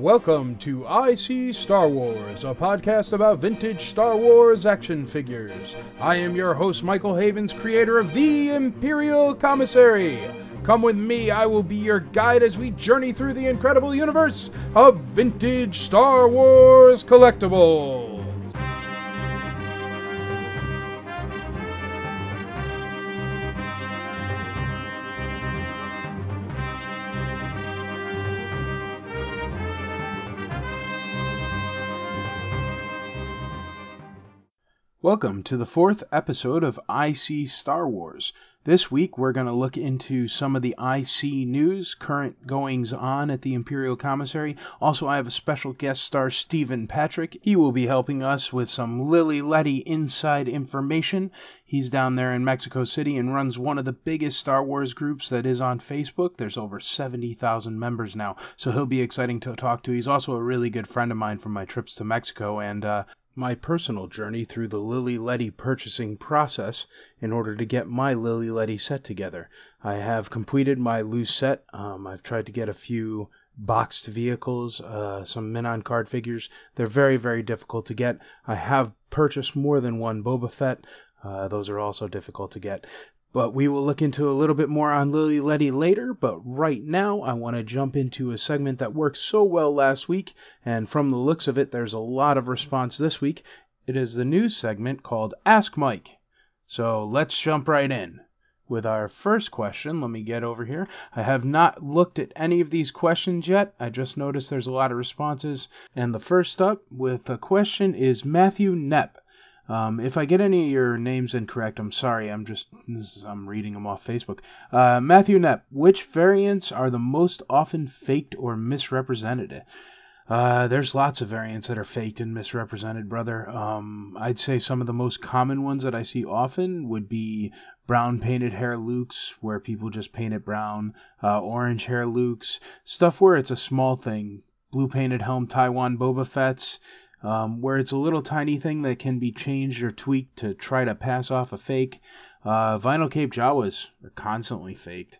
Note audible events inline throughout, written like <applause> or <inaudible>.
Welcome to IC Star Wars, a podcast about vintage Star Wars action figures. I am your host, Michael Havens, creator of The Imperial Commissary. Come with me, I will be your guide as we journey through the incredible universe of vintage Star Wars collectibles. Welcome to the fourth episode of IC Star Wars. This week we're going to look into some of the IC news, current goings on at the Imperial Commissary. Also, I have a special guest star, Stephen Patrick. He will be helping us with some Lili Ledy inside information. He's down there in Mexico City and runs one of the biggest Star Wars groups that is on Facebook. There's over 70,000 members now, so he'll be exciting to talk to. He's also a really good friend of mine from my trips to Mexico, and uh, my personal journey through the Lili Ledy purchasing process in order to get my Lili Ledy set together. I have completed my loose set. Um, I've tried to get a few boxed vehicles, uh, some mint on card figures. They're very, very difficult to get. I have purchased more than one Boba Fett. Uh, those are also difficult to get. But we will look into a little bit more on Lili Ledy later. But right now, I want to jump into a segment that worked so well last week. And from the looks of it, there's a lot of response this week. It is the news segment called Ask Mike. So let's jump right in. With our first question, let me get over here. I have not looked at any of these questions yet. I just noticed there's a lot of responses. And the first up with a question is Matthew Knepp. Um, if I get any of your names incorrect, I'm sorry. I'm just is, I'm reading them off Facebook. Uh, Matthew Knepp, which variants are the most often faked or misrepresented? Uh, there's lots of variants that are faked and misrepresented, brother. Um, I'd say some of the most common ones that I see often would be brown painted hair Luke's, where people just paint it brown, uh, orange hair Luke's, stuff where it's a small thing, blue painted helm Taiwan Boba Fett's um, where it's a little tiny thing that can be changed or tweaked to try to pass off a fake. Uh, Vinyl Cape Jawas are constantly faked.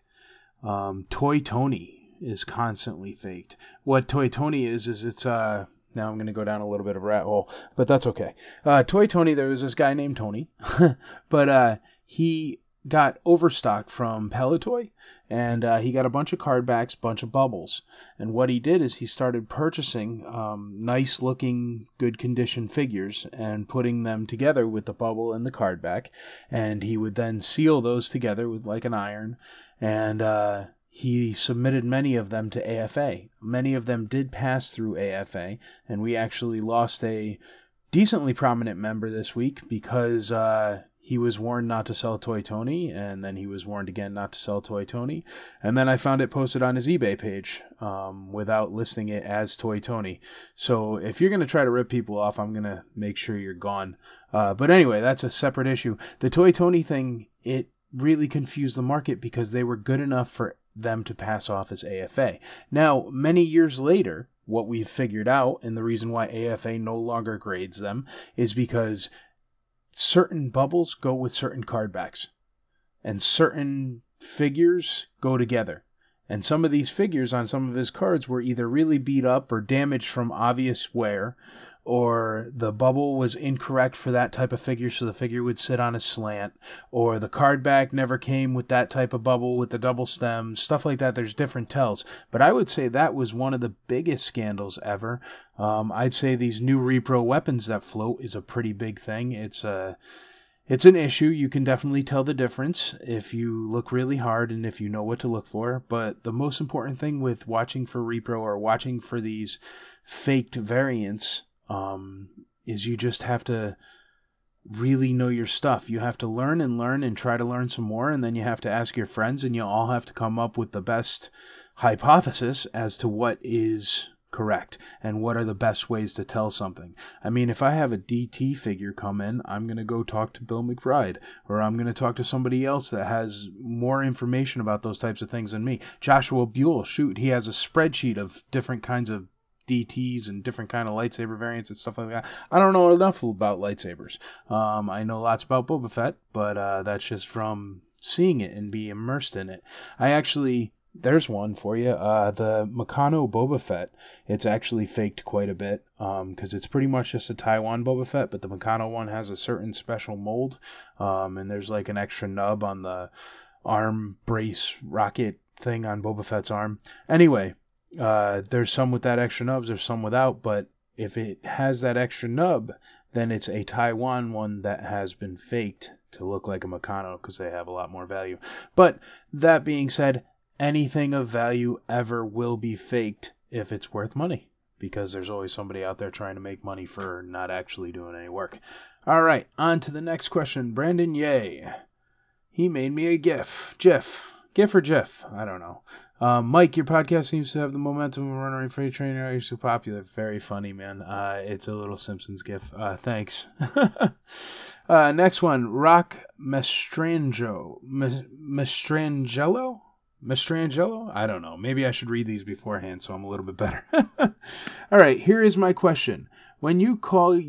Um, Toy Tony is constantly faked. What Toy Tony is is it's uh now I'm going to go down a little bit of a rat hole, but that's okay. Uh, Toy Tony, there was this guy named Tony, <laughs> but uh, he got overstock from Palitoy, and uh, he got a bunch of card backs, bunch of bubbles. And what he did is he started purchasing um, nice looking, good condition figures and putting them together with the bubble and the card back. And he would then seal those together with like an iron. And uh, he submitted many of them to AFA. Many of them did pass through AFA, and we actually lost a decently prominent member this week because uh, he was warned not to sell Toy Tony, and then he was warned again not to sell Toy Tony. And then I found it posted on his eBay page um, without listing it as Toy Tony. So if you're going to try to rip people off, I'm going to make sure you're gone. Uh, but anyway, that's a separate issue. The Toy Tony thing, it really confused the market because they were good enough for them to pass off as AFA. Now, many years later, what we've figured out, and the reason why AFA no longer grades them, is because certain bubbles go with certain card backs, and certain figures go together. And some of these figures on some of his cards were either really beat up or damaged from obvious wear, or the bubble was incorrect for that type of figure, so the figure would sit on a slant, or the card back never came with that type of bubble with the double stem, stuff like that. There's different tells, but I would say that was one of the biggest scandals ever. Um, I'd say these new repro weapons that float is a pretty big thing. It's a it's an issue. You can definitely tell the difference if you look really hard and if you know what to look for. But the most important thing with watching for repro or watching for these faked variants um, is you just have to really know your stuff. You have to learn and learn and try to learn some more, and then you have to ask your friends, and you all have to come up with the best hypothesis as to what is correct and what are the best ways to tell something. I mean, if I have a DT figure come in, I'm going to go talk to Bill McBride or I'm going to talk to somebody else that has more information about those types of things than me. Joshua Buell, shoot, he has a spreadsheet of different kinds of DTs and different kind of lightsaber variants and stuff like that. I don't know enough about lightsabers. Um, I know lots about Boba Fett, but uh, that's just from seeing it and be immersed in it. I actually there's one for you. Uh, the Meccano Boba Fett. It's actually faked quite a bit because um, it's pretty much just a Taiwan Boba Fett, but the Meccano one has a certain special mold, um, and there's like an extra nub on the arm brace rocket thing on Boba Fett's arm. Anyway, uh, there's some with that extra nubs, there's some without, but if it has that extra nub, then it's a Taiwan one that has been faked to look like a Meccano because they have a lot more value. But that being said, anything of value ever will be faked if it's worth money because there's always somebody out there trying to make money for not actually doing any work. All right, on to the next question. Brandon Yay. He made me a GIF. GIF. GIF or GIF? I don't know. Um, Mike, your podcast seems to have the momentum of running freight train. You're so popular. Very funny, man. Uh, it's a little Simpsons gif. Uh, thanks. <laughs> uh, next one, Rock Mestrango. Mestrangelo? Mestrangelo? I don't know. Maybe I should read these beforehand so I'm a little bit better. <laughs> All right, here is my question. When you call,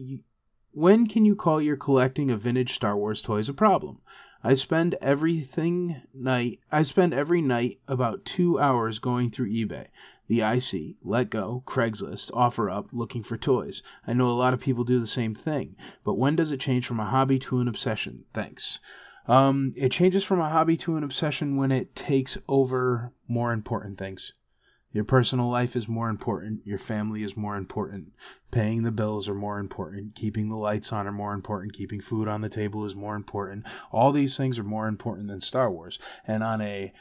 when can you call your collecting of vintage Star Wars toys a problem? I spend everything night I spend every night about two hours going through eBay, the IC, Letgo, Craigslist, OfferUp, looking for toys. I know a lot of people do the same thing, but when does it change from a hobby to an obsession? Thanks. Um, it changes from a hobby to an obsession when it takes over more important things. Your personal life is more important. Your family is more important. Paying the bills are more important. Keeping the lights on are more important. Keeping food on the table is more important. All these things are more important than Star Wars. And on a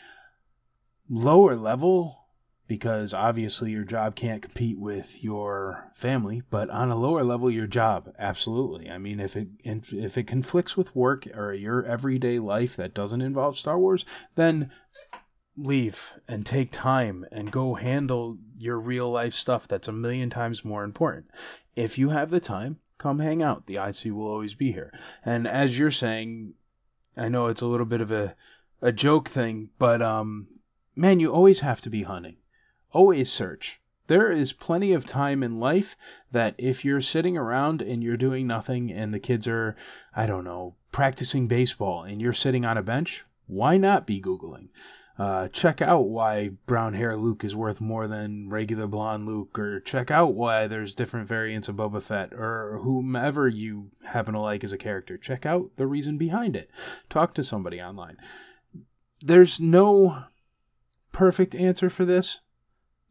lower level, because obviously your job can't compete with your family, but on a lower level, your job, absolutely. I mean, if it if it conflicts with work or your everyday life that doesn't involve Star Wars, then leave and take time and go handle your real life stuff that's a million times more important. If you have the time, come hang out. The IC will always be here. And as you're saying, I know it's a little bit of a a joke thing, but um man, you always have to be hunting. Always search. There is plenty of time in life that if you're sitting around and you're doing nothing and the kids are, I don't know, practicing baseball and you're sitting on a bench, why not be Googling? Uh, check out why brown hair Luke is worth more than regular blonde Luke, or check out why there's different variants of Boba Fett, or whomever you happen to like as a character. Check out the reason behind it. Talk to somebody online. There's no perfect answer for this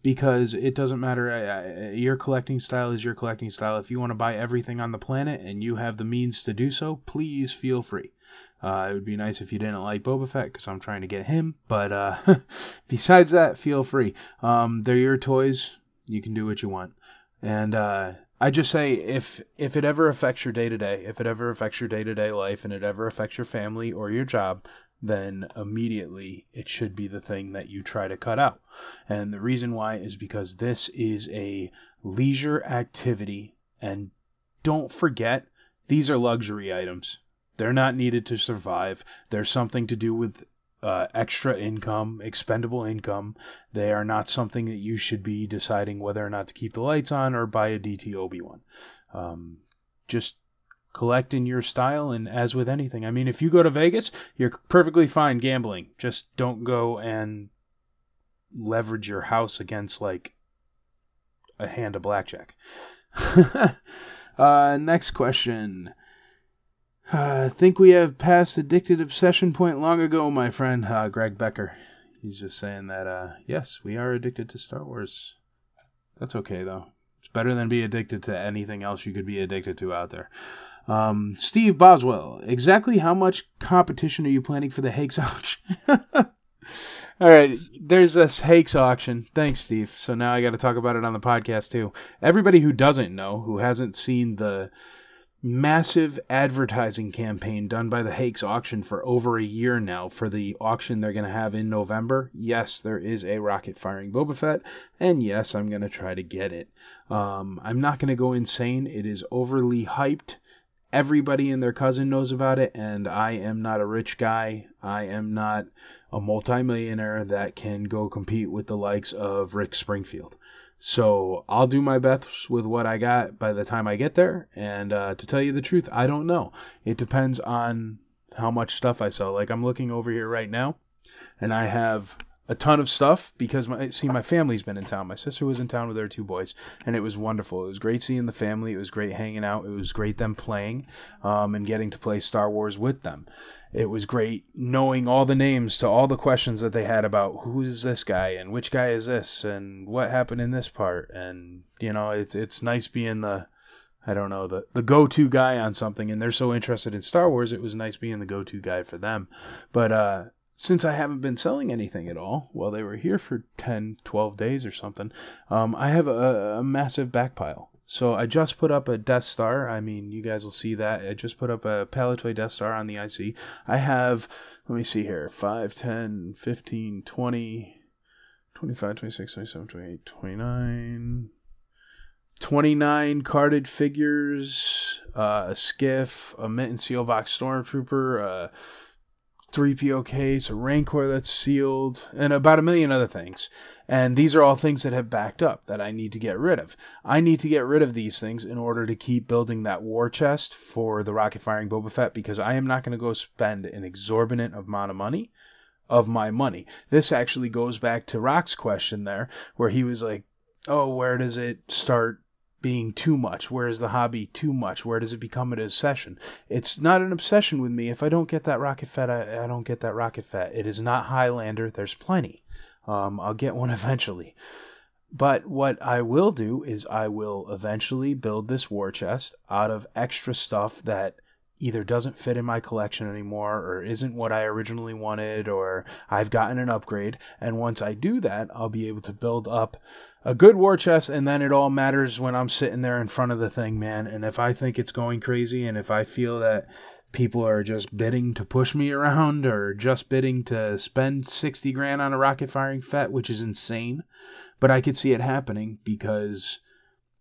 because it doesn't matter. Your collecting style is your collecting style. If you want to buy everything on the planet and you have the means to do so, please feel free. Uh, it would be nice if you didn't like Boba Fett because I'm trying to get him. But uh, <laughs> besides that, feel free. Um, they're your toys. You can do what you want. And uh, I just say if if it ever affects your day to day, if it ever affects your day to day life, and it ever affects your family or your job, then immediately it should be the thing that you try to cut out. And the reason why is because this is a leisure activity, and don't forget these are luxury items. They're not needed to survive. They're something to do with uh, extra income, expendable income. They are not something that you should be deciding whether or not to keep the lights on or buy a DT Obi Wan. Um, just collect in your style, and as with anything, I mean, if you go to Vegas, you're perfectly fine gambling. Just don't go and leverage your house against like a hand of blackjack. <laughs> uh, next question. I think we have passed addicted obsession point long ago, my friend, uh, Greg Becker. He's just saying that, uh, yes, we are addicted to Star Wars. That's okay, though. It's better than be addicted to anything else you could be addicted to out there. Um, Steve Boswell, exactly how much competition are you planning for the Hakes <laughs> auction? All right, there's this Hakes auction. Thanks, Steve. So now I got to talk about it on the podcast too. Everybody who doesn't know, who hasn't seen the massive advertising campaign done by the Hakes auction for over a year now for the auction they're going to have in November. Yes, there is a rocket firing Boba Fett, and yes, I'm going to try to get it. Um, I'm not going to go insane. It is overly hyped. Everybody and their cousin knows about it, and I am not a rich guy. I am not a multimillionaire that can go compete with the likes of Rick Springfield. So I'll do my best with what I got by the time I get there. And uh, to tell you the truth, I don't know. It depends on how much stuff I sell. Like I'm looking over here right now, and I have a ton of stuff because my see my family's been in town. My sister was in town with her two boys, and it was wonderful. It was great seeing the family. It was great hanging out. It was great them playing, um, and getting to play Star Wars with them. It was great knowing all the names to all the questions that they had about who is this guy and which guy is this and what happened in this part. And you know, it's it's nice being the I don't know the the go to guy on something, and they're so interested in Star Wars. It was nice being the go to guy for them. But uh, since I haven't been selling anything at all, while they were here for 10, 12 days or something, um, I have a, a massive backpile. So I just put up a Death Star. I mean, you guys will see that. I just put up a Palitoy Death Star on the IC. I have, let me see here, 5, 10, 15, 20, 25, 26, 27, 28, 29, 29 carded figures, uh, a skiff, a mint and seal box stormtrooper, a 3PO case, a Rancor that's sealed, and about a million other things. And these are all things that have backed up that I need to get rid of. I need to get rid of these things in order to keep building that war chest for the rocket firing Boba Fett because I am not going to go spend an exorbitant amount of money of my money. This actually goes back to Rock's question there, where he was like, Oh, where does it start being too much? Where is the hobby too much? Where does it become an obsession? It's not an obsession with me. If I don't get that rocket fett, I, I don't get that rocket fett. It is not Highlander. There's plenty. Um, I'll get one <laughs> eventually. But what I will do is I will eventually build this war chest out of extra stuff that either doesn't fit in my collection anymore or isn't what I originally wanted or I've gotten an upgrade. And once I do that, I'll be able to build up a good war chest and then it all matters when I'm sitting there in front of the thing, man. And if I think it's going crazy and if I feel that people are just bidding to push me around or just bidding to spend 60 grand on a rocket firing Fett, which is insane, but I could see it happening because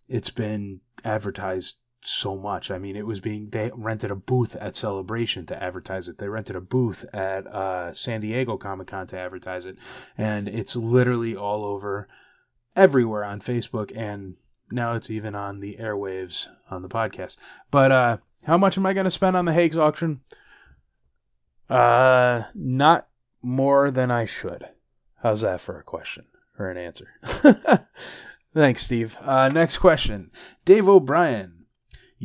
it's been advertised so much. I mean, it was being they rented a booth at Celebration to advertise it. They rented a booth at uh, San Diego Comic Con to advertise it, and it's literally all over everywhere on Facebook, and now it's even on the airwaves on the podcast. But uh, how much am I going to spend on the Hake's auction? Uh, not more than I should. How's that for a question or an answer? <laughs> Thanks, Steve. Uh, next question. Dave O'Brien.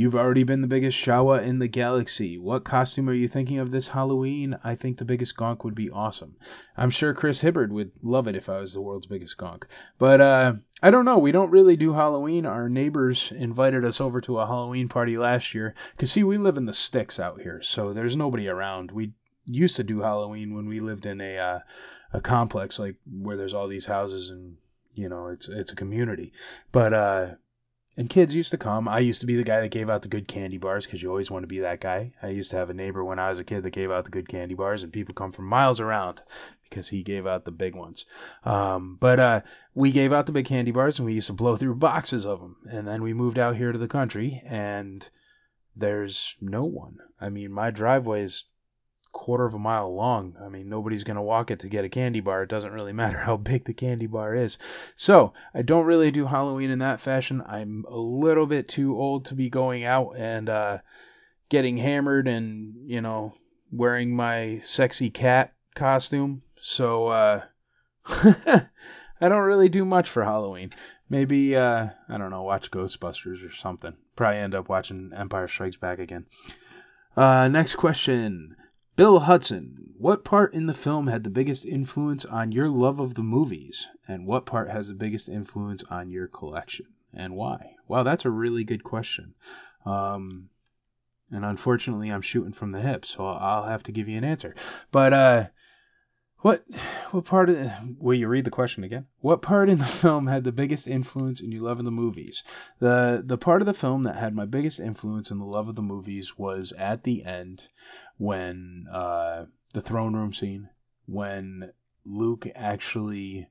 You've already been the biggest Jawa in the galaxy. What costume are you thinking of this Halloween? I think the biggest gonk would be awesome. I'm sure Chris Hibbard would love it if I was the world's biggest gonk. But uh, I don't know. We don't really do Halloween. Our neighbors invited us over to a Halloween party last year. Cause see, we live in the sticks out here, so there's nobody around. We used to do Halloween when we lived in a uh, a complex like where there's all these houses and you know it's it's a community. But uh, and kids used to come. I used to be the guy that gave out the good candy bars because you always want to be that guy. I used to have a neighbor when I was a kid that gave out the good candy bars, and people come from miles around because he gave out the big ones. Um, but uh, we gave out the big candy bars, and we used to blow through boxes of them. And then we moved out here to the country, and there's no one. I mean, my driveway is quarter of a mile long. I mean, nobody's going to walk it to get a candy bar. It doesn't really <laughs> matter how big the candy bar is. So, I don't really do Halloween in that fashion. I'm a little bit too old to be going out and uh, getting hammered and, you know, wearing my sexy cat costume. So, uh, <laughs> I don't really do much for Halloween. Maybe, uh, I don't know, watch Ghostbusters or something. Probably end up watching Empire Strikes Back again. Uh, next question. Bill Hudson, what part in the film had the biggest influence on your love of the movies? And what part has the biggest influence on your collection? And why? Wow, that's a really good question. Um, and unfortunately, I'm shooting from the hip, so I'll have to give you an answer. But uh, what what part of the, will you read the question again? What part in the <laughs> film had the biggest influence in your love of the movies? The the part of the film that had my biggest influence in the love of the movies was at the end when uh, the throne room scene, when Luke actually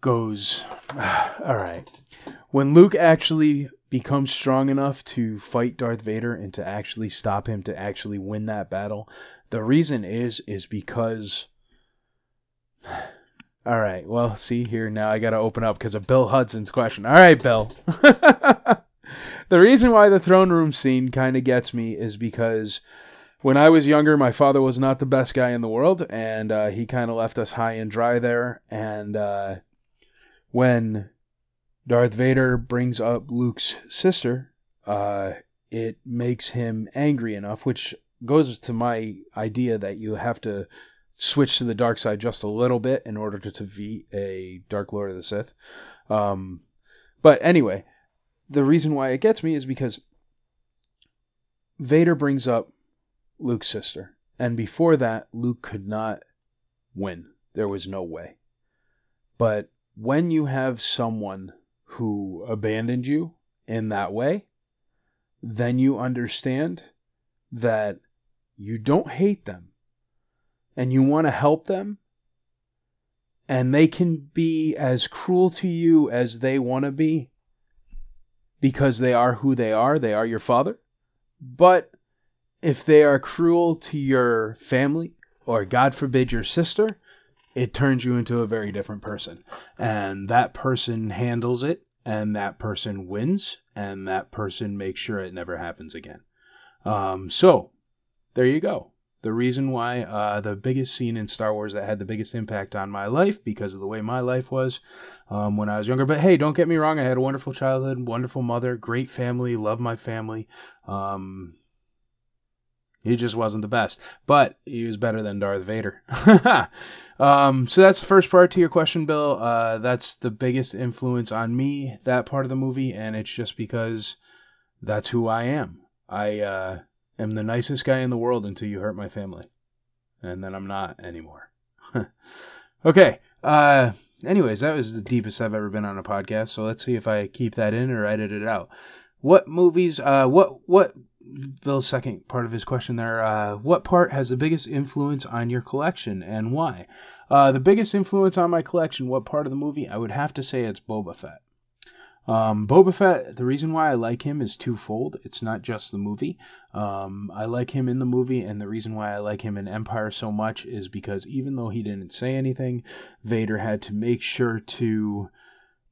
goes. <sighs> all right. When Luke actually becomes strong enough to fight Darth Vader and to actually stop him to actually win that battle, the reason is is because. <sighs> All right. Well, see here now I got to open up because of Bill Hudson's question. All right, Bill. <laughs> the reason why the throne room scene kind of gets me is because when I was younger, my father was not the best guy in the world, and uh, he kind of left us high and dry there. And uh, when Darth Vader brings up Luke's sister, uh, it makes him angry enough, which goes to my idea that you have to switch to the dark side just a little bit in order to defeat a Dark Lord of the Sith. Um, but anyway, the reason why it gets me is because Vader brings up Luke's sister. And before that, Luke could not win. There was no way. But when you have someone who abandoned you in that way, then you understand that you don't hate them and you want to help them and they can be as cruel to you as they want to be because they are who they are, they are your father. But if they are cruel to your family or God forbid your sister, it turns you into a very different person. And that person handles it and that person wins and that person makes sure it never happens again. Um, so there you go. The reason why uh, the biggest scene in Star Wars that had the biggest impact on my life because of the way my life was um, when I was younger. But hey, don't get me wrong. I had a wonderful childhood, wonderful mother, great family, love my family. Um, he just wasn't the best, but he was better than Darth Vader. <laughs> um, so that's the first part to your question, Bill. Uh, that's the biggest influence on me, that part of the movie, and it's just because that's who I am. I uh, am the nicest guy in the world until you hurt my family. And then I'm not anymore. <laughs> okay. Uh, anyways, that was the deepest I've ever been on a podcast. So let's see if I keep that in or edit it out. What movies, uh, what, what, Bill's second part of his question there, uh, what part has the biggest influence on your collection and why? Uh, the biggest influence on my collection, what part of the movie? I would have to say it's Boba Fett. Um, Boba Fett, the reason why I like him is twofold. It's not just the movie. Um, I like him in the movie, and the reason why I like him in Empire so much is because even though he didn't say anything, Vader had to make sure to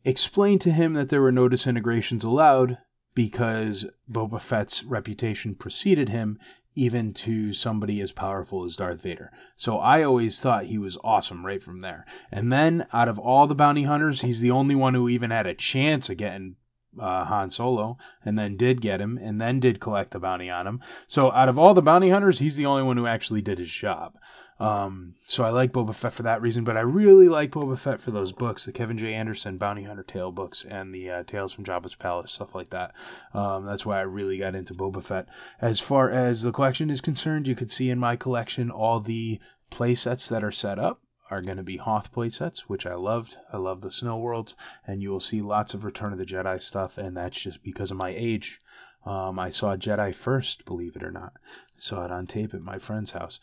explain to him that there were no disintegrations allowed because Boba Fett's reputation preceded him even to somebody as powerful as Darth Vader. So I always thought he was awesome right from there. And then out of all the bounty hunters, he's the only one who even had a chance of getting uh, Han Solo, and then did get him, and then did collect the bounty on him. So out of all the bounty hunters, he's the only one who actually did his job. Um, so I like Boba Fett for that reason, but I really like Boba Fett for those books, the Kevin J. Anderson Bounty Hunter Tale books and the uh, Tales from Jabba's Palace, stuff like that. Um, that's why I really got into Boba Fett. As far as the collection is concerned, you could see in my collection all the play sets that are set up are going to be Hoth play sets, which I loved. I love the Snow Worlds, and you will see lots of Return of the Jedi stuff, and that's just because of my age. Um, I saw Jedi first, believe it or not. I saw it on tape at my friend's house.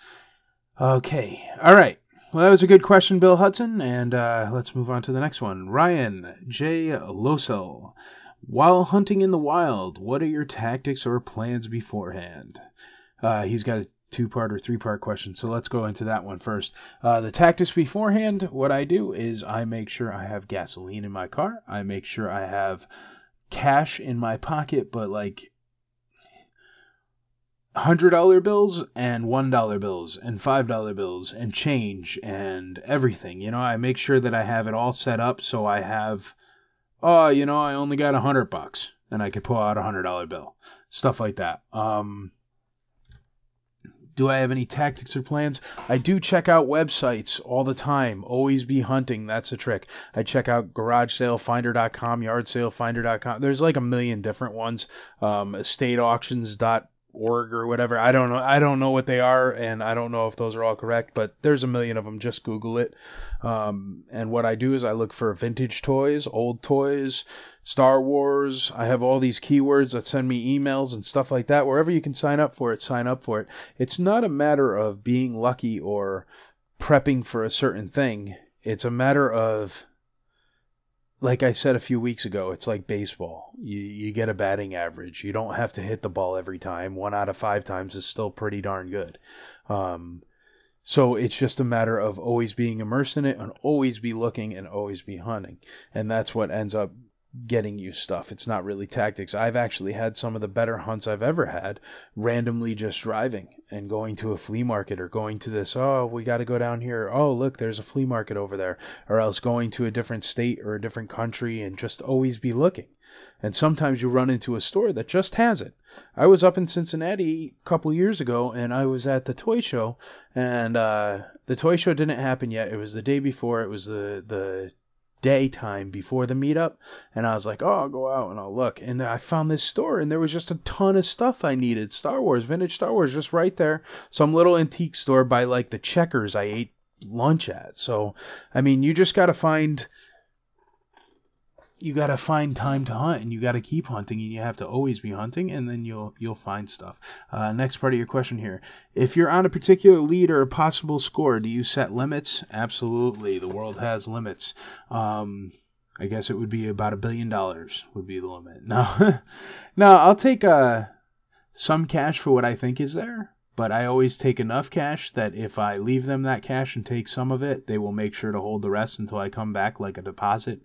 Okay. All right. Well, that was a good question, Bill Hudson. And uh, let's move on to the next one. Ryan J. Losel. While hunting in the wild, what are your tactics or plans beforehand? Uh, he's got a two part or three part question, so let's go into that one first. Uh, the tactics beforehand, what I do is I make sure I have gasoline in my car, I make sure I have cash in my pocket, but like hundred dollar bills and one dollar bills and five dollar bills and change and everything. You know, I make sure that I have it all set up so I have oh, you know, I only got a hundred bucks and I could pull out a hundred dollar bill. Stuff like that. Um do I have any tactics or plans? I do check out websites all the time. Always be hunting. That's a trick. I check out garagesalefinder.com, yardsalefinder.com. There's like a million different ones. Um, estateauctions.com org or whatever. I don't know. I don't know what they are, and I don't know if those are all correct. But there's a million of them. Just Google it. Um, and what I do is I look for vintage toys, old toys, Star Wars. I have all these keywords that send me emails and stuff like that. Wherever you can sign up for it, sign up for it. It's not a matter of being lucky or prepping for a certain thing. It's a matter of like I said a few weeks ago, it's like baseball. You you get a batting average. You don't have to hit the ball every time. One out of five times is still pretty darn good. Um, so it's just a matter of always being immersed in it and always be looking and always be hunting, and that's what ends up getting you stuff. It's not really tactics. I've actually had some of the better hunts I've ever had randomly just driving and going to a flea market or going to this, oh, we got to go down here. Oh, look, there's a flea market over there. Or else going to a different state or a different country and just always be looking. And sometimes you run into a store that just has it. I was up in Cincinnati a couple years ago and I was at the toy show and uh, the toy show didn't happen yet. It was the day before. It was the the daytime before the meetup and I was like, "Oh, I'll go out and I'll look." And I found this store and there was just a ton of stuff I needed. Star Wars, vintage Star Wars just right there. Some little antique store by like the Checkers I ate lunch at. So, I mean, you just got to find you got to find time to hunt and you got to keep hunting and you have to always be hunting and then you'll you'll find stuff. Uh, next part of your question here. If you're on a particular lead or a possible score do you set limits? Absolutely. The world has limits. Um, i guess it would be about a billion dollars would be the limit. <laughs> No no i'll take uh, some cash for what i think is there but I always take enough cash that if I leave them that cash and take some of it, they will make sure to hold the rest until I come back like a deposit.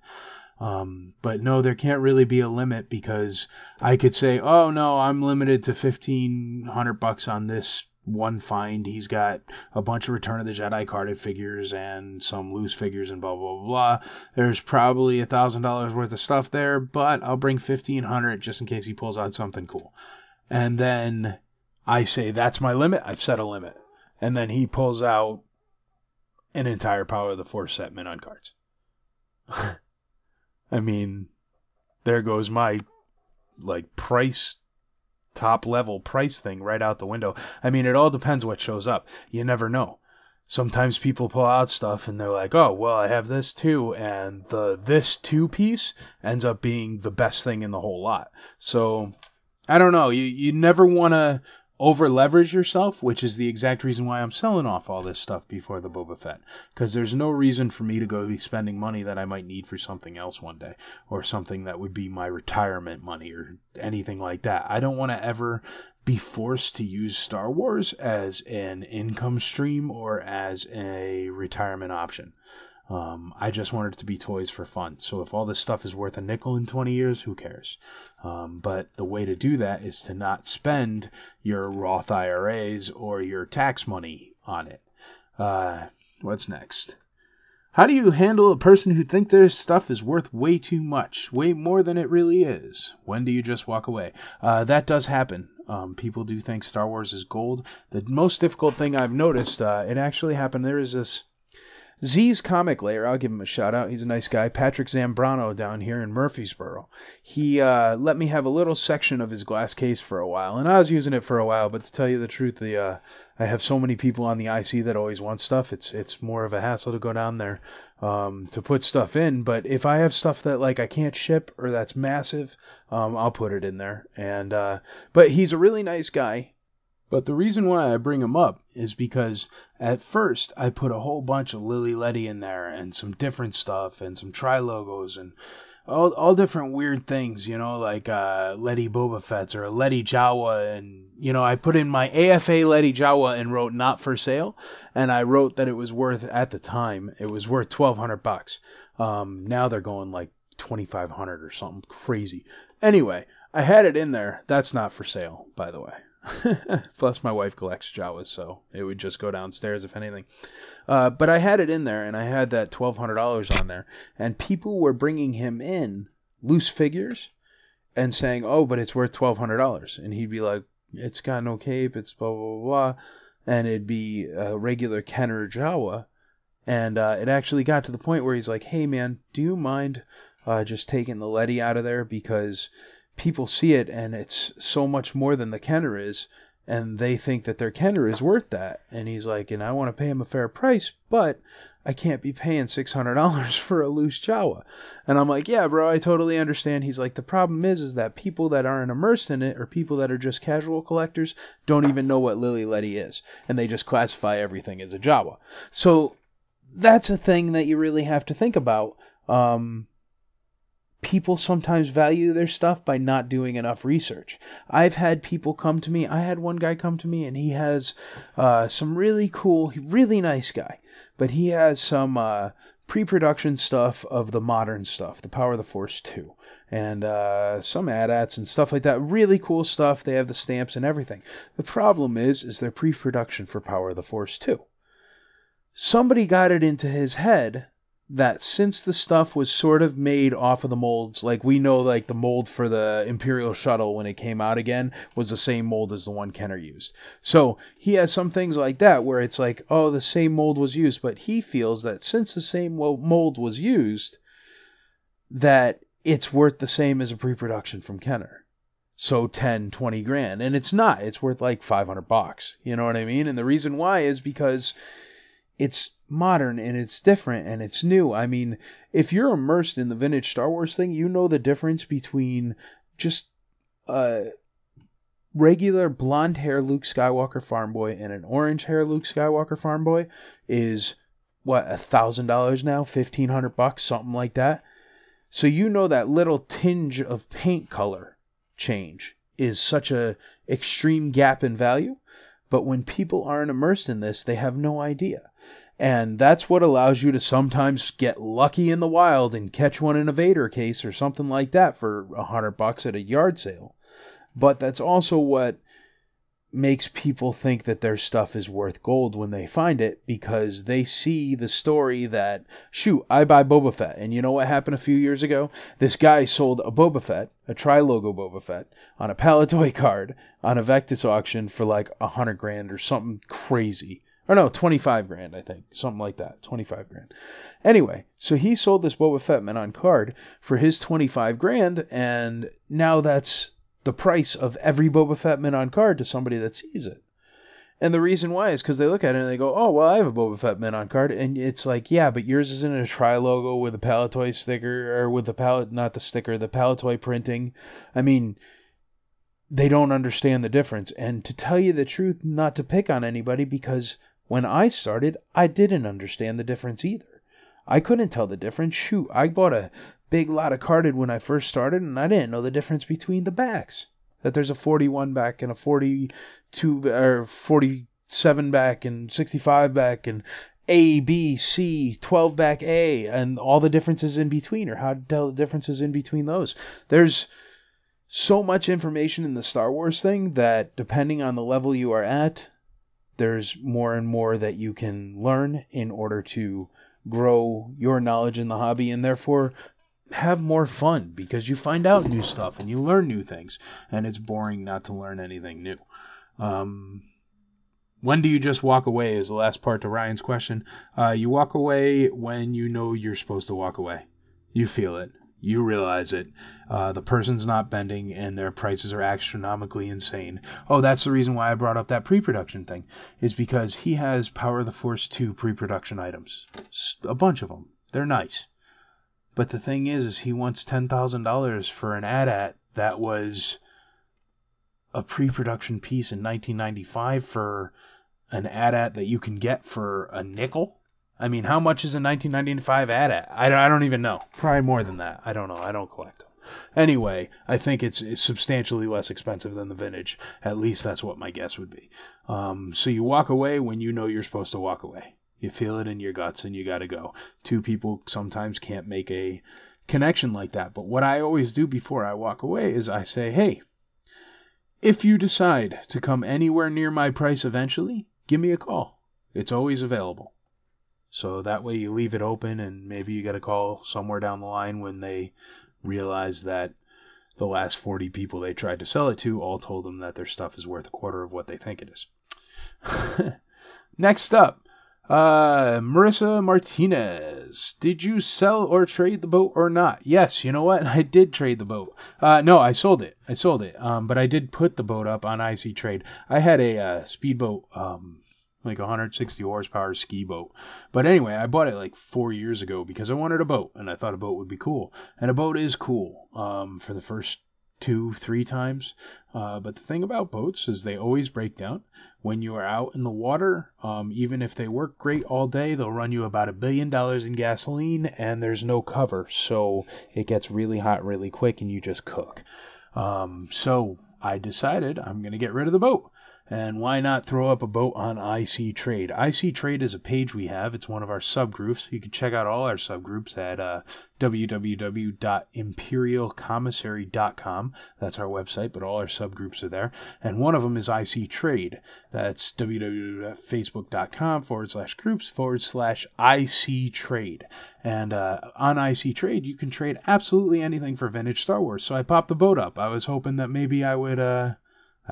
Um, but no, there can't really be a limit because I could say, oh no, I'm limited to fifteen hundred bucks on this one find. He's got a bunch of Return of the Jedi carded figures and some loose figures and blah blah blah. There's probably a thousand dollars worth of stuff there, but I'll bring fifteen hundred just in case he pulls out something cool. And then I say that's my limit. I've set a limit, and then he pulls out an entire Power of the Force set mint on cards. <laughs> I mean, there goes my like price top level price thing right out the window. I mean, it all depends what shows up. You never know. Sometimes people pull out stuff and they're like, "Oh, well, I have this too," and the this two piece ends up being the best thing in the whole lot. So, I don't know. You you never want to over leverage yourself, which is the exact reason why I'm selling off all this stuff before the Boba Fett. Because there's no reason for me to go be spending money that I might need for something else one day, or something that would be my retirement money, or anything like that. I don't want to ever be forced to use Star Wars as an income stream or as a retirement option. Um, I just wanted it to be toys for fun. So if all this stuff is worth a nickel in 20 years, who cares? Um, but the way to do that is to not spend your Roth IRAs or your tax money on it. Uh, what's next? How do you handle a person who think their stuff is worth way too much, way more than it really is? When do you just walk away? Uh, that does happen. Um, people do think Star Wars is gold. The most difficult thing I've noticed, uh, it actually happened. There is this Z's Comic Layer, I'll give him a shout out. He's a nice guy. Patrick Zambrano down here in Murfreesboro. He uh, let me have a little section of his glass case for a while, and I was using it for a while. But to tell you the truth, the uh, I have so many people on the IC that always want stuff. It's it's more of a hassle to go down there um, to put stuff in. But if I have stuff that like I can't ship or that's massive, um, I'll put it in there. And uh, but he's a really nice guy. But the reason why I bring them up is because at first I put a whole bunch of Lili Ledy in there and some different stuff and some tri logos and all all different weird things, you know, like uh, Ledy Boba Fett's or Ledy Jawa, and you know, I put in my AFA Ledy Jawa and wrote not for sale, and I wrote that it was worth at the time it was worth twelve hundred bucks. Um, now they're going like twenty five hundred or something crazy. Anyway, I had it in there. That's not for sale, by the way. <laughs> Plus, my wife collects Jawas, so it would just go downstairs if anything. Uh, but I had it in there, and I had that twelve hundred dollars on there, and people were bringing him in loose figures and saying, "Oh, but it's worth twelve hundred dollars," and he'd be like, "It's got no cape, it's blah blah blah,", and it'd be a regular Kenner Jawa, and uh, it actually got to the point where he's like, "Hey, man, do you mind uh, just taking the Ledy out of there because?" People see it and it's so much more than the Kenner is, and they think that their Kenner is worth that. And he's like, and I want to pay him a fair price, but I can't be paying six hundred dollars <laughs> for a loose Jawa. And I'm like, yeah, bro, I totally understand. He's like, the problem is, is that people that aren't immersed in it or people that are just casual collectors don't even know what Lili Ledy is, and they just classify everything as a Jawa. So that's a thing that you really have to think about. Um, people sometimes value their stuff by not doing enough research. I've had people come to me. I had one guy come to me, and he has uh, some really cool, really nice guy, but he has some uh, pre-production stuff of the modern stuff, the Power of the Force 2, and uh, some AT-ATs and stuff like that. Really cool stuff. They have the stamps and everything. The problem is, is their pre-production for Power of the Force 2. Somebody got it into his head that since the stuff was sort of made off of the molds, like we know, like the mold for the Imperial shuttle when it came out again was the same mold as the one Kenner used. So he has some things like that where it's like, oh, the same mold was used, but he feels that since the same mold was used, that it's worth the same as a pre-production from Kenner. So 10, 20 grand. And it's not. It's worth like 500 bucks. You know what I mean? And the reason why is because it's modern and it's different and it's new. I mean, if you're immersed in the vintage Star Wars thing, you know the difference between just a regular blonde hair Luke Skywalker farm boy and an orange hair Luke Skywalker farm boy is what a thousand dollars now, fifteen hundred bucks, something like that. So you know that little tinge of paint color change is such a extreme gap in value. But when people aren't immersed in this, they have no idea. And that's what allows you to sometimes get lucky in the wild and catch one in a Vader case or something like that for a hundred bucks at a yard sale. But that's also what makes people think that their stuff is worth gold when they find it because they see the story that shoot I buy Boba Fett. And you know what happened a few years ago? This guy sold a Boba Fett a tri logo Boba Fett on a Palitoy <laughs> card on a Vectis auction for like a hundred grand or something crazy or no, 25 grand, I think. Something like that. 25 grand. Anyway, so he sold this Boba Fett mint on card for his 25 grand, and now that's the price of every Boba Fett mint on card to somebody that sees it. And the reason why is because they look at it and they go, oh, well, I have a Boba Fett mint on card. And it's like, yeah, but yours isn't a tri logo with a Palitoy sticker or with the palette, not the sticker, the Palitoy printing. I mean, they don't understand the difference. And to tell you the truth, not to pick on anybody because when I started, I didn't understand the difference either. I couldn't tell the difference. Shoot, I bought a big lot of carded when I first started, and I didn't know the difference between the backs. That there's a 41 back and a 42 or 47 back and 65 back and A, B, C, 12 back A, and all the differences in between, or how to tell the differences in between those. There's so much information in the Star Wars thing that depending on the level you are at, there's more and more that you can learn in order to grow your knowledge in the hobby and therefore have more fun because you find out new stuff and you learn new things and it's boring not to learn anything new. Um, when do you just walk away is the last part to Ryan's question. Uh, you walk away when you know you're supposed to walk away. You feel it you realize it. Uh, the person's not bending and their prices are astronomically insane. Oh, that's the reason why I brought up that pre production thing, is because he has Power of the Force 2 pre production items. A bunch of them. They're nice. But the thing is, is he wants $10,000 for an AT-AT that was a pre production piece in 1995 for an AT-AT that you can get for a nickel I mean, how much is a 1995 AT-AT? I, I don't even know. Probably more than that. I don't know. I don't collect them. Anyway, I think it's, it's substantially less expensive than the vintage. At least that's what my guess would be. Um, so you walk away when you know you're supposed to walk away. You feel it in your guts and you got to go. Two people sometimes can't make a connection like that. But what I always do before I walk away is I say, hey, if you decide to come anywhere near my price eventually, give me a call. It's always available. So that way you leave it open and maybe you get a call somewhere down the line when they realize that the last 40 people they tried to sell it to all told them that their stuff is worth a quarter of what they think it is. <laughs> Next up, uh, Marissa Martinez. Did you sell or trade the boat or not? Yes, you know what? <laughs> I did trade the boat. Uh, no, I sold it. I sold it. Um, but I did put the boat up on IC Trade. I had a uh, speedboat um, like a 160 horsepower ski boat. But anyway, I bought it like four years ago because I wanted a boat and I thought a boat would be cool. And a boat is cool um, for the first two, three times. Uh, but the thing about boats is they always break down. When you are out in the water, um, even if they work great all day, they'll run you about a billion dollars in gasoline and there's no cover. So it gets really hot really quick and you just cook. Um, so I decided I'm going to get rid of the boat. And why not throw up a boat on IC Trade? IC Trade is a page we have. It's one of our subgroups. You can check out all our subgroups at uh, www.imperialcommissary.com. That's our website, but all our subgroups are there. And one of them is IC Trade. That's www.facebook.com forward slash groups forward slash IC Trade. And uh, on IC Trade, you can trade absolutely anything for vintage Star Wars. So I popped the boat up. I was hoping that maybe I would. Uh,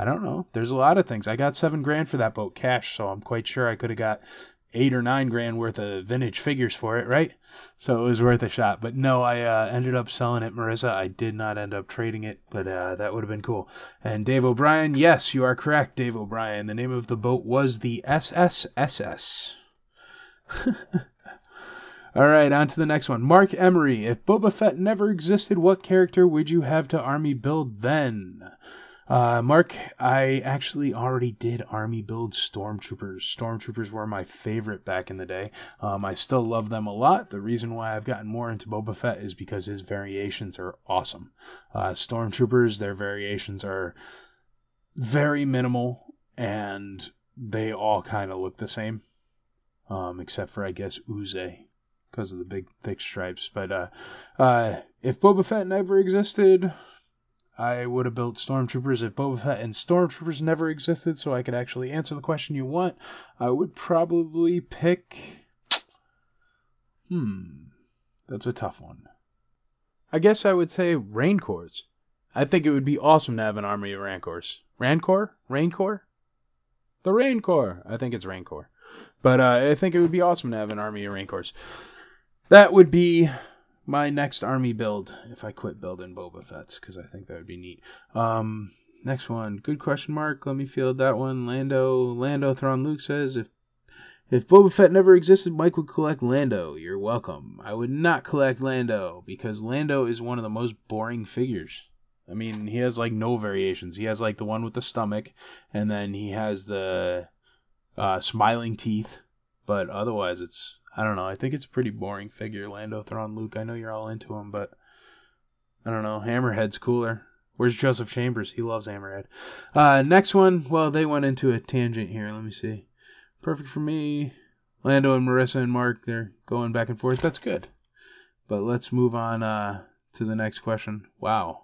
I don't know. There's a lot of things. I got seven grand for that boat cash, so I'm quite sure I could have got eight or nine grand worth of vintage figures for it, right? So it was worth a shot. But no, I uh, ended up selling it, Marissa. I did not end up trading it, but uh, that would have been cool. And Dave O'Brien, yes, you are correct, Dave O'Brien. The name of the boat was the SSSS. <laughs> All right, on to the next one. Mark Emery. If Boba Fett never existed, what character would you have to army build then? Uh, Mark, I actually already did army build stormtroopers. Stormtroopers were my favorite back in the day. Um, I still love them a lot. The reason why I've gotten more into Boba Fett is because his variations are awesome. Uh, stormtroopers, their variations are very minimal and they all kind of look the same. Um, except for, I guess, Uze because of the big thick stripes. But uh, uh, if Boba Fett never existed, I would have built Stormtroopers if Boba Fett and Stormtroopers never existed, so I could actually answer the question you want. I would probably pick. Hmm. That's a tough one. I guess I would say Rancors. I think it would be awesome to have an army of Rancors. Rancor? Rancor? The Rancor! I think it's Rancor. But uh, I think it would be awesome to have an army of Rancors. That would be my next army build if I quit building Boba Fett's because I think that would be neat. Um, next one, good question mark. Let me field that one. Lando, Lando Thrawn Luke says if if Boba Fett never existed, Mike would collect Lando. You're welcome. I would not collect Lando because Lando is one of the most boring figures. I mean, he has like no variations. He has like the one with the stomach, and then he has the uh, smiling teeth, but otherwise it's I don't know. I think it's a pretty boring figure, Lando Thrawn Luke. I know you're all into him, but I don't know. Hammerhead's cooler. Where's Joseph Chambers? He loves Hammerhead. Uh, next one. Well, they went into a tangent here. Let me see. Perfect for me. Lando and Marissa and Mark, they're going back and forth. That's good. But let's move on uh, to the next question. Wow.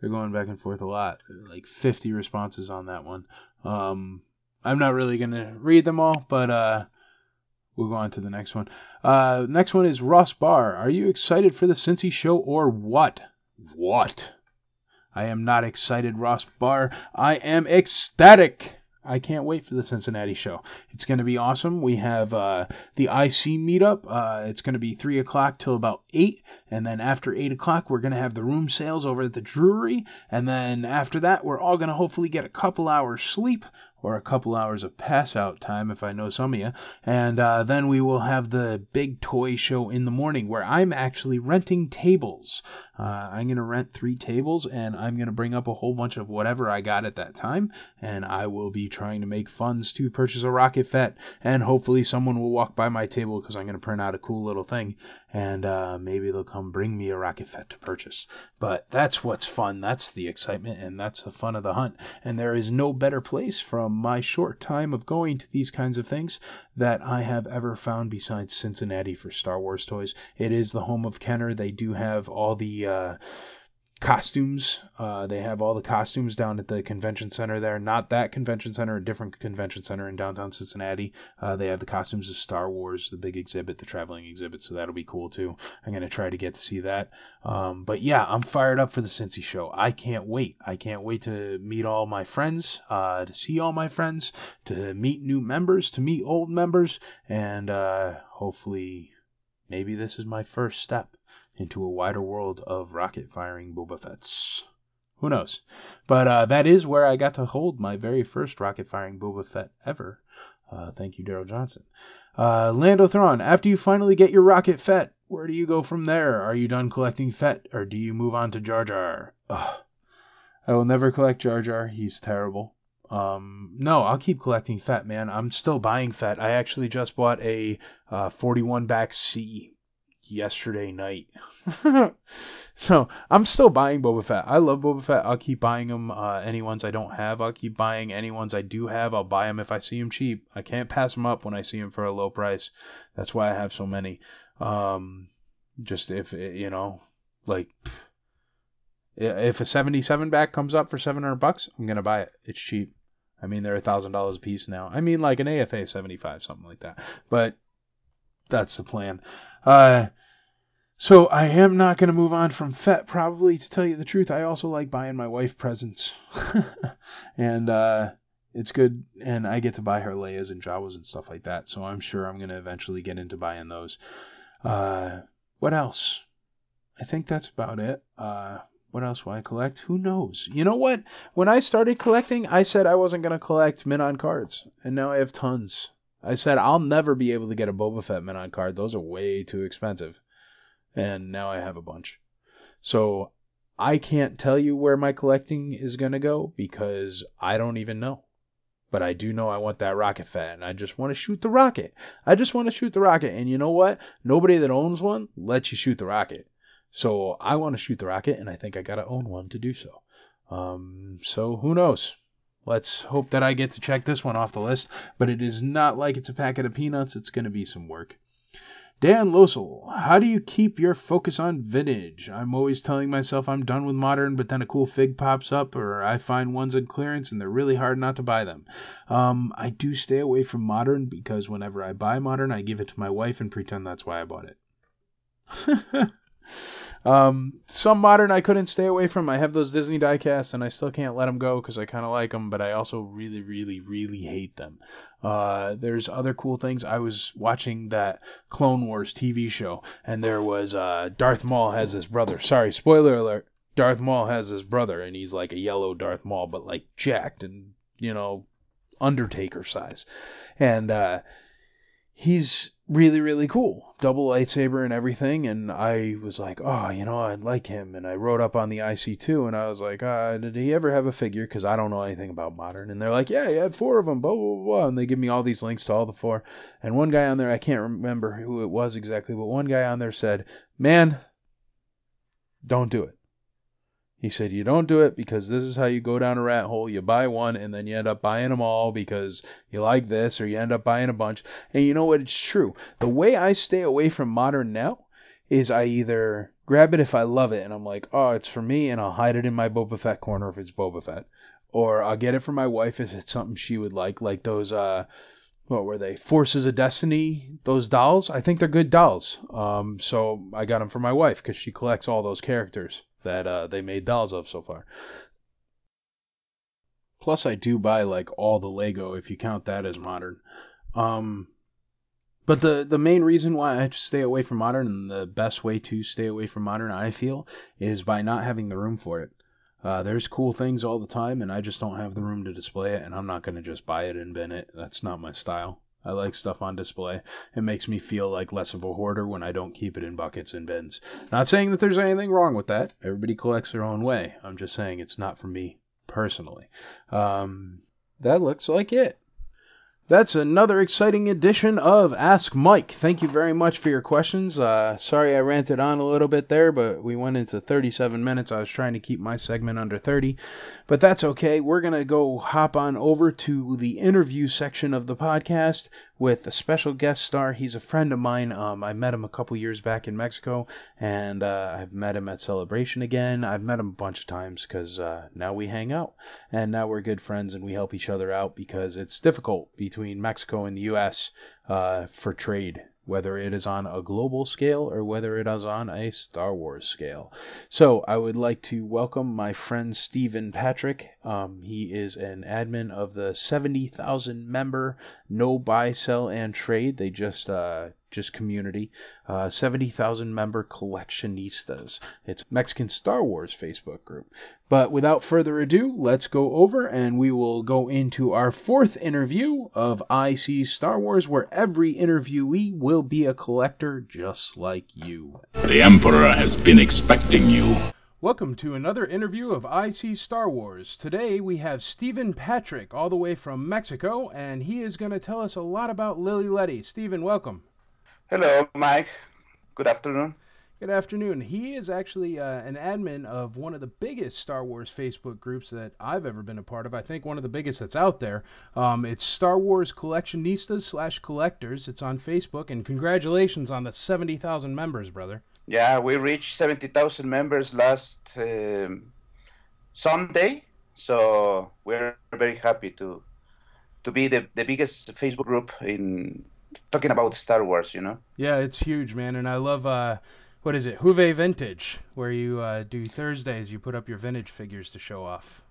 They're going back and forth a lot. Like 50 responses on that one. Um, I'm not really going to read them all, but uh, We'll go on to the next one. Uh, next one is Ross Barr. Are you excited for the Cincy show or what? What? I am not excited, Ross Barr. I am ecstatic. I can't wait for the Cincinnati show. It's going to be awesome. We have uh, the IC meetup. Uh, it's going to be 3 o'clock till about 8. And then after 8 o'clock, we're going to have the room sales over at the Drury. And then after that, we're all going to hopefully get a couple hours sleep or a couple hours of pass out time if I know some of you. And uh, then we will have the big toy show in the morning where I'm actually renting tables. Uh, I'm going to rent three tables and I'm going to bring up a whole bunch of whatever I got at that time. And I will be trying to make funds to purchase a Rocket Fett. And hopefully someone will walk by my table because I'm going to print out a cool little thing. And uh, maybe they'll come bring me a Rocket Fett to purchase. But that's what's fun. That's the excitement and that's the fun of the hunt. And there is no better place from my short time of going to these kinds of things that I have ever found besides Cincinnati for Star Wars toys. It is the home of Kenner. They do have all the uh, costumes. Uh, they have all the costumes down at the convention center there. Not that convention center, a different convention center in downtown Cincinnati. Uh, they have the costumes of Star Wars, the big exhibit, the traveling exhibit. So that'll be cool too. I'm gonna try to get to see that. Um, but yeah, I'm fired up for the Cincy show. I can't wait. I can't wait to meet all my friends, uh, to see all my friends, to meet new members, to meet old members, and uh, hopefully, maybe this is my first step into a wider world of rocket firing Boba Fett's. Who knows? But uh, that is where I got to hold my very first rocket firing Boba Fett ever. Uh, thank you, Daryl Johnson. Uh, Lando Thrawn, after you finally get your rocket Fett, where do you go from there? Are you done collecting Fett, or do you move on to Jar Jar? Ugh. I will never collect Jar Jar. He's terrible. Um, no, I'll keep collecting Fett, man. I'm still buying Fett. I actually just bought a uh, 41 back C yesterday night. <laughs> so I'm still buying Boba Fett. I love Boba Fett. I'll keep buying them. Uh, any ones I don't have, I'll keep buying. Any ones I do have, I'll buy them if I see them cheap. I can't pass them up when I see them for a low price. That's why I have so many. Um, just if you know, like if a 77 back comes up for 700 bucks, I'm gonna buy it. It's cheap. I mean, they're a thousand dollars a piece now. I mean, like an AFA 75, something like that. But that's the plan. Uh, so I am not going to move on from Fett, probably to tell you the truth. I also like buying my wife presents, <laughs> and uh, it's good. And I get to buy her Leia's and Jawas and stuff like that. So I'm sure I'm going to eventually get into buying those. Uh, what else? I think that's about it. Uh, what else will I collect? Who knows? You know what? When I started collecting, I said I wasn't going to collect mint on cards, and now I have tons. I said I'll never be able to get a Boba Fett mint on card. Those are way too expensive. And now I have a bunch. So I can't tell you where my collecting is going to go because I don't even know. But I do know I want that rocket Fett and I just want to shoot the rocket. I just want to shoot the rocket. And you know what? Nobody that owns one lets you shoot the rocket. So I want to shoot the rocket and I think I got to own one to do so. Um, so who knows? Let's hope that I get to check this one off the list, but it is not like it's a packet of peanuts. It's going to be some work. Dan Losel, how do you keep your focus on vintage? I'm always telling myself I'm done with modern, but then a cool fig pops up, or I find ones in clearance and they're really hard not to buy them. Um, I do stay away from modern because whenever I buy modern, I give it to my wife and pretend that's why I bought it. <laughs> Um, some modern I couldn't stay away from. I have those Disney diecasts, and I still can't let them go because I kind of like them, but I also really, really, really hate them. Uh, there's other cool things. I was watching that Clone Wars TV show, and there was uh, Darth Maul has his brother. Sorry, spoiler alert. Darth Maul has his brother, and he's like a yellow Darth Maul, but like jacked and you know, Undertaker size, and uh, he's really really cool. Double lightsaber and everything. And i was like oh you know i like him. And i wrote up on the ic2 and i was like uh, did he ever have a figure? Because i don't know anything about modern. And they're like yeah he had four of them blah blah blah. And they give me all these links to all the four. And one guy on there i can't remember who it was exactly but one guy on there said man don't do it he said, You don't do it because this is how you go down a rat hole. You buy one and then you end up buying them all because you like this, or you end up buying a bunch. And you know what? It's true. The way I stay away from modern now is I either grab it if I love it and I'm like, Oh, it's for me, and I'll hide it in my Boba Fett corner if it's Boba Fett. Or I'll get it for my wife if it's something she would like, like those, uh, what were they? Forces of Destiny, those dolls. I think they're good dolls. Um, so I got them for my wife because she collects all those characters that uh, they made dolls of so far. Plus, I do buy like all the Lego if you count that as modern. Um, but the the main reason why I stay away from modern and the best way to stay away from modern, I feel, is by not having the room for it. Uh, there's cool things all the time, and I just don't have the room to display it, and I'm not going to just buy it and bin it. That's not my style. I like stuff on display. It makes me feel like less of a hoarder when I don't keep it in buckets and bins. Not saying that there's anything wrong with that. Everybody collects their own way. I'm just saying it's not for me personally. Um, that looks like it. That's another exciting edition of Ask Mike. Thank you very much for your questions. Uh, sorry I ranted on a little bit there, but we went into 37 minutes. I was trying to keep my segment under 30, but that's okay. We're going to go hop on over to the interview section of the podcast with a special guest star. He's a friend of mine. Um, I met him a couple years back in Mexico, and uh, I've met him at Celebration again. I've met him a bunch of times because uh, now we hang out, and now we're good friends and we help each other out because it's difficult between Mexico and the U.S. Uh, for trade whether it is on a global scale or whether it is on a Star Wars scale. So I would like to welcome my friend Stephen Patrick. Um, he is an admin of the 70,000 member No Buy, Sell, and Trade. They just uh, just community, uh, 70,000 member collectionistas. It's Mexican Star Wars Facebook group. But without further ado, let's go over and we will go into our fourth interview of IC Star Wars, where every interviewee will be a collector just like you. The Emperor has been expecting you. Welcome to another interview of IC Star Wars. Today we have Stephen Patrick, all the way from Mexico, and he is going to tell us a lot about Lili Ledy. Stephen, welcome. Hello, Mike. Good afternoon. Good afternoon. He is actually uh, an admin of one of the biggest Star Wars Facebook groups that I've ever been a part of. I think one of the biggest that's out there. Um, it's Star Wars Collectionistas slash Collectors. It's on Facebook, and congratulations on the 70,000 members, brother. Yeah, we reached 70,000 members last um, Sunday, so we're very happy to to be the, the biggest Facebook group in talking about Star Wars, you know. Yeah, it's huge, man, and I love. Uh, what is it, Juve Vintage, where you uh, do Thursdays, you put up your vintage figures to show off.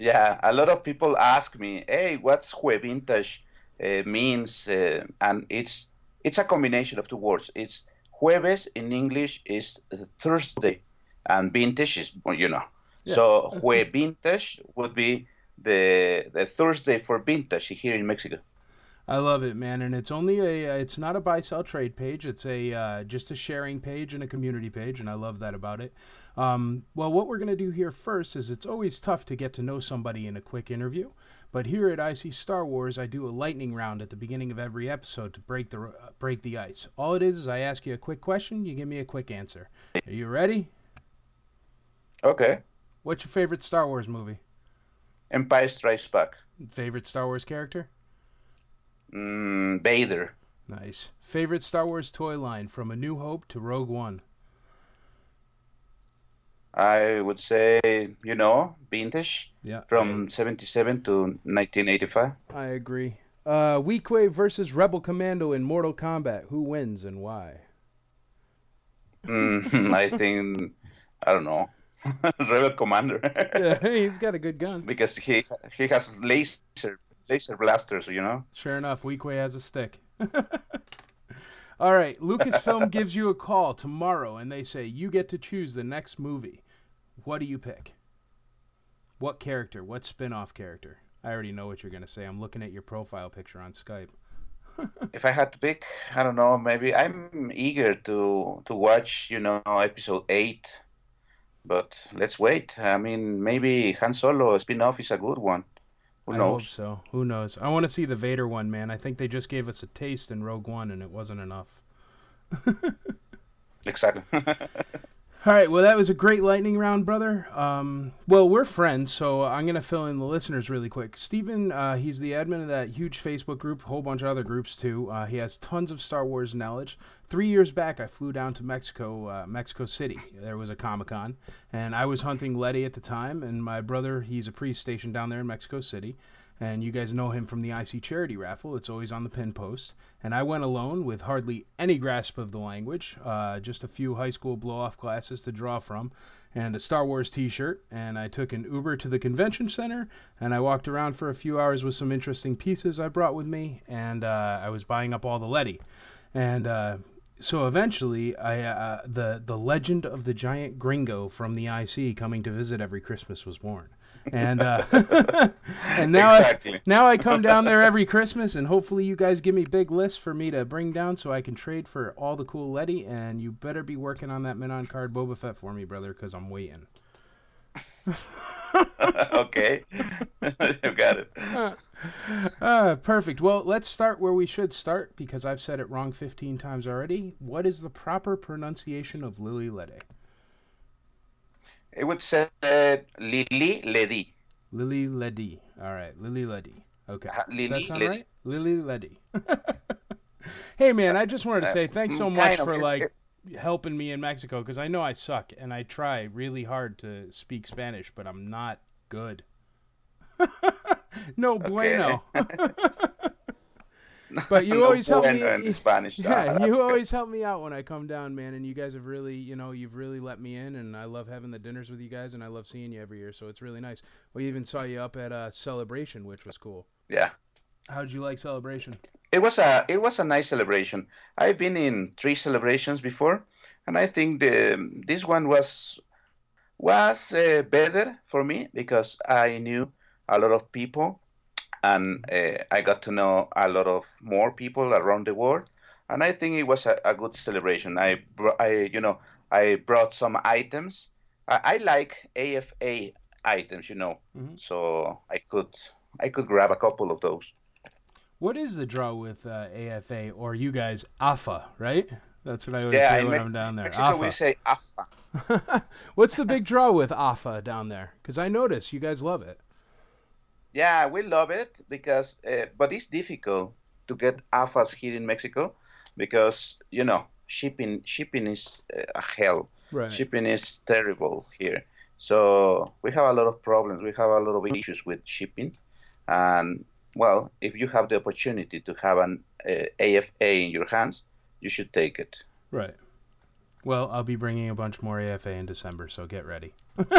Yeah, a lot of people ask me, "Hey, what's Juve Vintage uh, means?" Uh, and it's it's a combination of two words. It's Jueves in English is Thursday, and vintage is you know. Yeah. So Juve Vintage would be the the Thursday for vintage here in Mexico. I love it, man, and it's only a it's not a buy sell trade page. It's a uh, just a sharing page and a community page, and I love that about it. Um, well, what we're gonna do here first is it's always tough to get to know somebody in a quick interview, but here at IC Star Wars, I do a lightning round at the beginning of every episode to break the uh, break the ice. All it is is I ask you a quick question, you give me a quick answer. Are you ready? Okay. What's your favorite Star Wars movie? Empire Strikes Back. Favorite Star Wars character? Mm, Vader. Nice. Favorite Star Wars toy line from A New Hope to Rogue One? I would say, you know, vintage. Yeah. From 77 to 1985. I agree. Uh, Weequay versus Rebel Commando in Mortal Kombat. Who wins and why? mm, <laughs> I think, I don't know. <laughs> Rebel Commander. yeah, <laughs> he's got a good gun. Because he he has laser laser blasters, you know. Sure enough, Weequay has a stick. <laughs> All right, Lucasfilm <laughs> gives you a call tomorrow, and they say you get to choose the next movie. What do you pick? What character? What spin-off character? I already know what you're gonna say. I'm looking at your profile picture on Skype. <laughs> if I had to pick, I don't know. Maybe I'm eager to to watch, you know, episode eight. But let's wait. I mean, maybe Han Solo spin-off is a good one. Who I knows? hope so. Who knows? I want to see the Vader one, man. I think they just gave us a taste in Rogue One, and it wasn't enough. <laughs> exactly. <laughs> All right, well, that was a great lightning round, brother. Um, well, we're friends, so I'm going to fill in the listeners really quick. Steven, uh, he's the admin of that huge Facebook group, a whole bunch of other groups too. Uh, he has tons of Star Wars knowledge. Three years back, I flew down to Mexico, uh, Mexico City. There was a Comic Con, and I was hunting Ledy at the time, and my brother, he's a priest stationed down there in Mexico City and you guys know him from the IC charity raffle. It's always on the pin post. And I went alone with hardly any grasp of the language, uh, just a few high school blow off classes to draw from, and a Star Wars t shirt. And I took an Uber to the convention center, and I walked around for a few hours with some interesting pieces I brought with me, and uh, I was buying up all the Ledy. And uh, so eventually, I uh, the the legend of the giant gringo from the IC coming to visit every Christmas was born and uh, <laughs> and now exactly. I, now I come down there every Christmas, and hopefully you guys give me big lists for me to bring down so I can trade for all the cool Ledy. And you better be working on that mint on card Boba Fett for me, brother, because I'm waiting. <laughs> okay, <laughs> you got it. Uh, uh, perfect. Well, let's start where we should start because I've said it wrong 15 times already. What is the proper pronunciation of Lili Ledy? It would say Lili Ledy. Lili Ledy. All right, Lili Ledy. Okay. Uh, Lili Does that sound Ledy. right? Lili Ledy. <laughs> hey man, I just wanted to say thanks so much for like helping me in Mexico because I know I suck and I try really hard to speak Spanish, but I'm not good. <laughs> no bueno. <laughs> <laughs> But you always help me in Spanish. Yeah, you always help me out when I come down, man. And you guys have really, you know, you've really let me in, and I love having the dinners with you guys, and I love seeing you every year. So it's really nice. We even saw you up at a celebration, which was cool. Yeah. How did you like celebration? It was a it was a nice celebration. I've been in three celebrations before, and I think the this one was was uh, better for me because I knew a lot of people and uh, I got to know a lot of more people around the world, and I think it was a, a good celebration. I, I, you know, I brought some items. I, I like AFA items, you know, mm-hmm. so I could I could grab a couple of those. What is the draw with uh, AFA or you guys AFA, right? That's what I always Yeah, say when Me- I'm down there. Mexico we AFA. say AFA. <laughs> What's the big draw with AFA down there? Because I notice you guys love it. Yeah, we love it because, uh, but it's difficult to get AFAs here in Mexico because you know shipping shipping is uh, hell. Right. Shipping is terrible here. So we have a lot of problems. We have a lot of issues with shipping, and well, if you have the opportunity to have an uh, AFA in your hands, you should take it. Right. Well, I'll be bringing a bunch more AFA in December, so get ready. <laughs>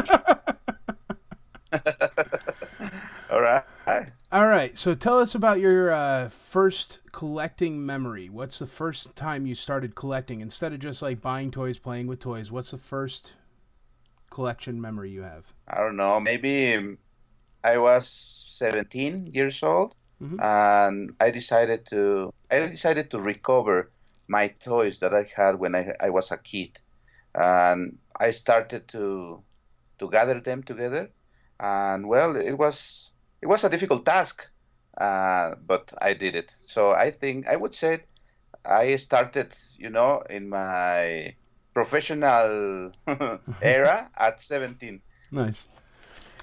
<laughs> All right. So tell us about your uh, first collecting memory. What's the first time you started collecting instead of just like buying toys, playing with toys? What's the first collection memory you have? I don't know. Maybe um, I was 17 years old, Mhm. and I decided to I decided to recover my toys that I had when I, I was a kid, and I started to to gather them together, and well, it was it was a difficult task, uh, but I did it. So I think I would say I started, you know, in my professional <laughs> era at 17. Nice.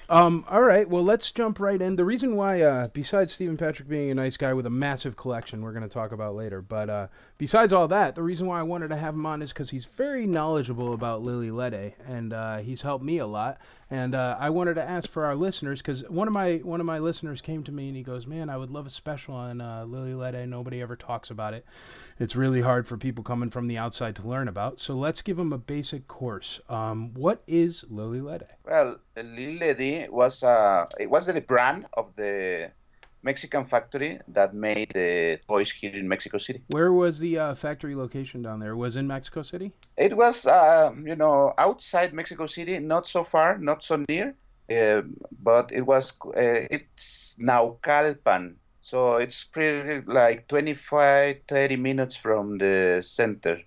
Um, all right, well, let's jump right in. The reason why, uh, besides Stephen Patrick being a nice guy with a massive collection, we're going to talk about later, but uh, besides all that, the reason why I wanted to have him on is because he's very knowledgeable about Lili Ledy, and uh, he's helped me a lot. And uh, I wanted to ask for our listeners, because one of my one of my listeners came to me and he goes, "Man, I would love a special on uh, Lili Ledy. Nobody ever talks about it. It's really hard for people coming from the outside to learn about. So let's give them a basic course. Um, what is Lili Ledy? Well, Ledy was uh, it was the brand of the Mexican factory that made the toys here in Mexico City. Where was the uh, factory location down there? Was in Mexico City? It was, uh, you know, outside Mexico City, not so far, not so near, uh, but it was. Uh, it's Naucalpan, so it's pretty like 25, 30 minutes from the center.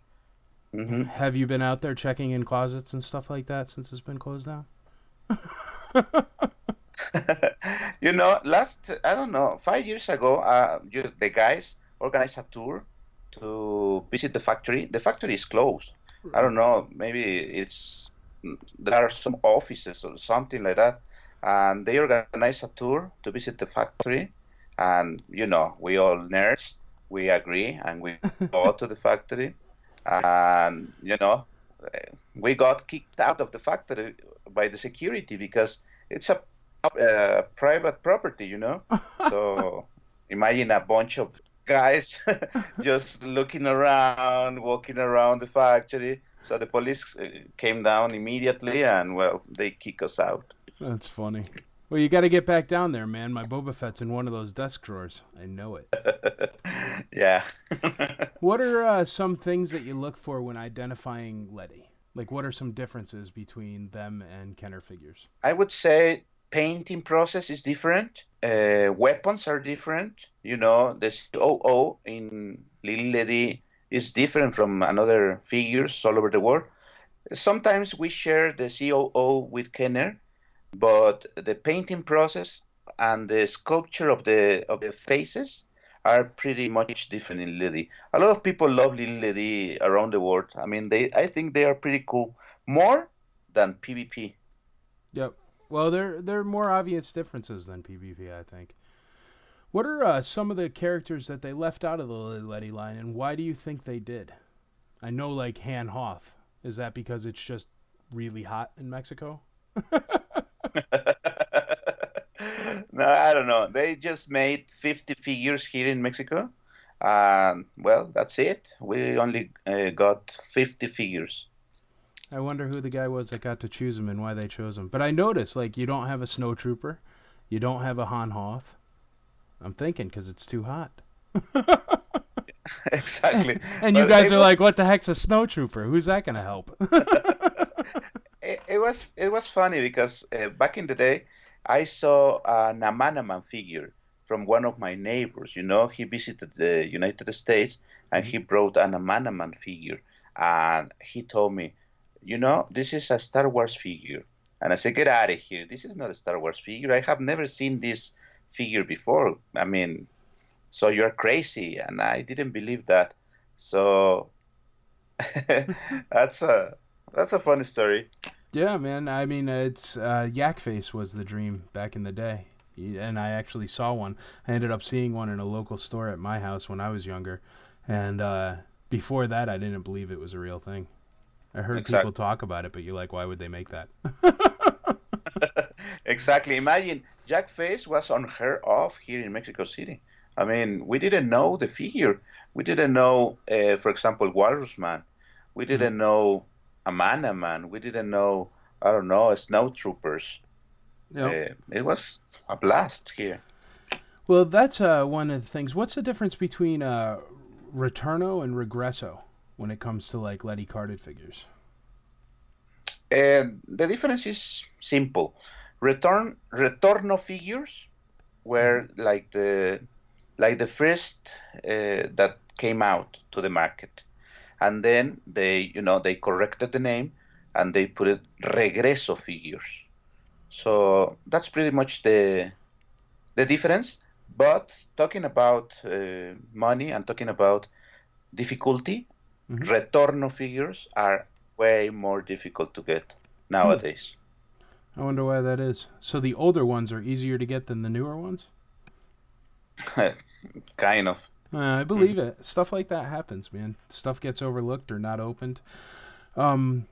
hmm Have you been out there checking in closets and stuff like that since it's been closed down? <laughs> <laughs> you know, last I don't know, five years ago, uh, you, the guys organized a tour to visit the factory. The factory is closed. I don't know, maybe it's there are some offices or something like that, and they organized a tour to visit the factory. And you know, we all nerds, we agree, and we <laughs> go to the factory, and you know, we got kicked out of the factory by the security because it's a uh, private property, you know. so <laughs> imagine a bunch of guys <laughs> just looking around, walking around the factory. So the police uh, came down immediately, and well, they kick us out. That's funny. Well, you got to get back down there, man. My Boba Fett's in one of those desk drawers. I know it. <laughs> yeah. What are uh, some things that you look for when identifying Ledy? Like, what are some differences between them and Kenner figures? I would say painting process is different. Uh, weapons are different. You know, the COO in Lili Ledy is different from another figures all over the world. Sometimes we share the COO with Kenner, but the painting process and the sculpture of the of the faces are pretty much different in Lili. A lot of people love Lili around the world. I mean, they I think they are pretty cool, more than PBP. Yep. Well, there there are more obvious differences than PBP, I think. What are uh, some of the characters that they left out of the Ledy line, and why do you think they did? I know, like Han Hoth. Is that because it's just really hot in Mexico? <laughs> <laughs> no, I don't know. They just made 50 figures here in Mexico. Um, well, that's it. We only uh, got 50 figures. I wonder who the guy was that got to choose him and why they chose him. But I noticed, like, you don't have a snow trooper, you don't have a Han Hoth. I'm thinking because it's too hot. <laughs> exactly. <laughs> and you But guys are was- like, what the heck's a snow trooper? Who's that gonna help? <laughs> it, it was it was funny because uh, back in the day, I saw an Amanaman figure from one of my neighbors. You know, he visited the United States and he mm-hmm. brought an Amanaman figure, and he told me, you know, this is a Star Wars figure. And I said, get out of here. This is not a Star Wars figure. I have never seen this figure before. I mean, so you're crazy. And I didn't believe that. So <laughs> that's a that's a funny story. Yeah, man. I mean, it's uh, Yak Face was the dream back in the day, and I actually saw one. I ended up seeing one in a local store at my house when I was younger, and uh, before that, I didn't believe it was a real thing. I heard Exact- people talk about it, but you're like, why would they make that? <laughs> <laughs> exactly. Imagine Yak Face was unheard of here in Mexico City. I mean, we didn't know the figure. We didn't know, uh, for example, Walrus Man. We didn't know Amanaman. a man. We didn't know, I don't know, Snow Troopers. You? Uh, it was a blast here. Well, that's uh, one of the things. What's the difference between uh, Retorno and Regreso when it comes to like Letty carded figures? And the difference is simple. Return retorno figures were like the like the first uh, that came out to the market, and then they you know they corrected the name and they put it regreso figures. So that's pretty much the the difference. But talking about uh, money and talking about difficulty, Mhm. retorno figures are way more difficult to get nowadays. I wonder why that is. So the older ones are easier to get than the newer ones? <laughs> kind of. Uh, I believe it. Stuff like that happens, man. Stuff gets overlooked or not opened. Um,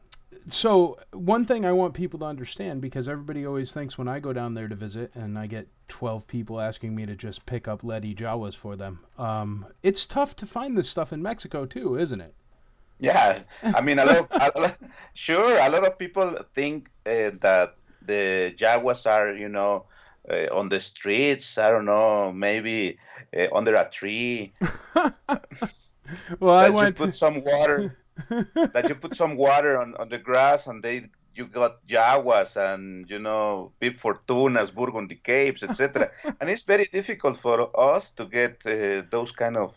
so one thing I want people to understand because everybody always thinks when I go down there to visit and I get 12 people asking me to just pick up Ledy Jawas for them. Um, it's tough to find this stuff in Mexico too, isn't it? Yeah, I mean, a lot. A lot sure, a lot of people think uh, that the Jawas are, you know, uh, on the streets. I don't know, maybe uh, under a tree. <laughs> Well, I that you put to... some water. <laughs> that you put some water on, on the grass and they you got Jawas and you know Bib Fortunas, Burgundy Capes, etc. <laughs> and it's very difficult for us to get uh, those kind of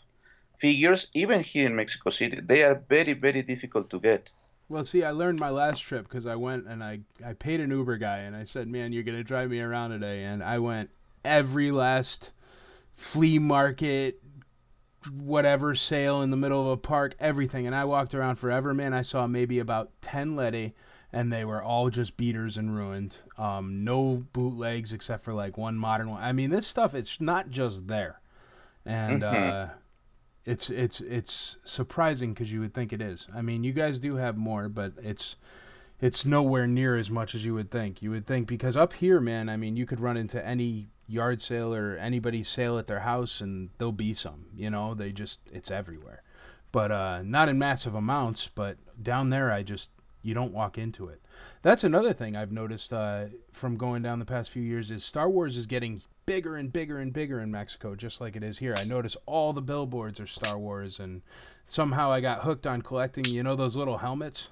figures, even here in Mexico City. They are very very difficult to get. Well, see, I learned my last trip because I went and I, I paid an Uber guy and I said, man, you're going to drive me around today. And I went every last flea market, whatever sale in the middle of a park, everything. And I walked around forever, man. I saw maybe about 10 Ledy and they were all just beaters and ruined. Um, no bootlegs except for like one modern one. I mean, this stuff, it's not just there. And, Mhm. uh, it's it's it's surprising because you would think it is. I mean, you guys do have more, but it's it's nowhere near as much as you would think. You would think because up here, man, I mean, you could run into any yard sale or anybody's sale at their house and there'll be some. You know, they just it's everywhere. But uh, not in massive amounts. But down there, I just you don't walk into it. That's another thing I've noticed uh, from going down the past few years is Star Wars is getting bigger and bigger and bigger in Mexico, just like it is here. I notice all the billboards are Star Wars, and somehow I got hooked on collecting. You know those little helmets?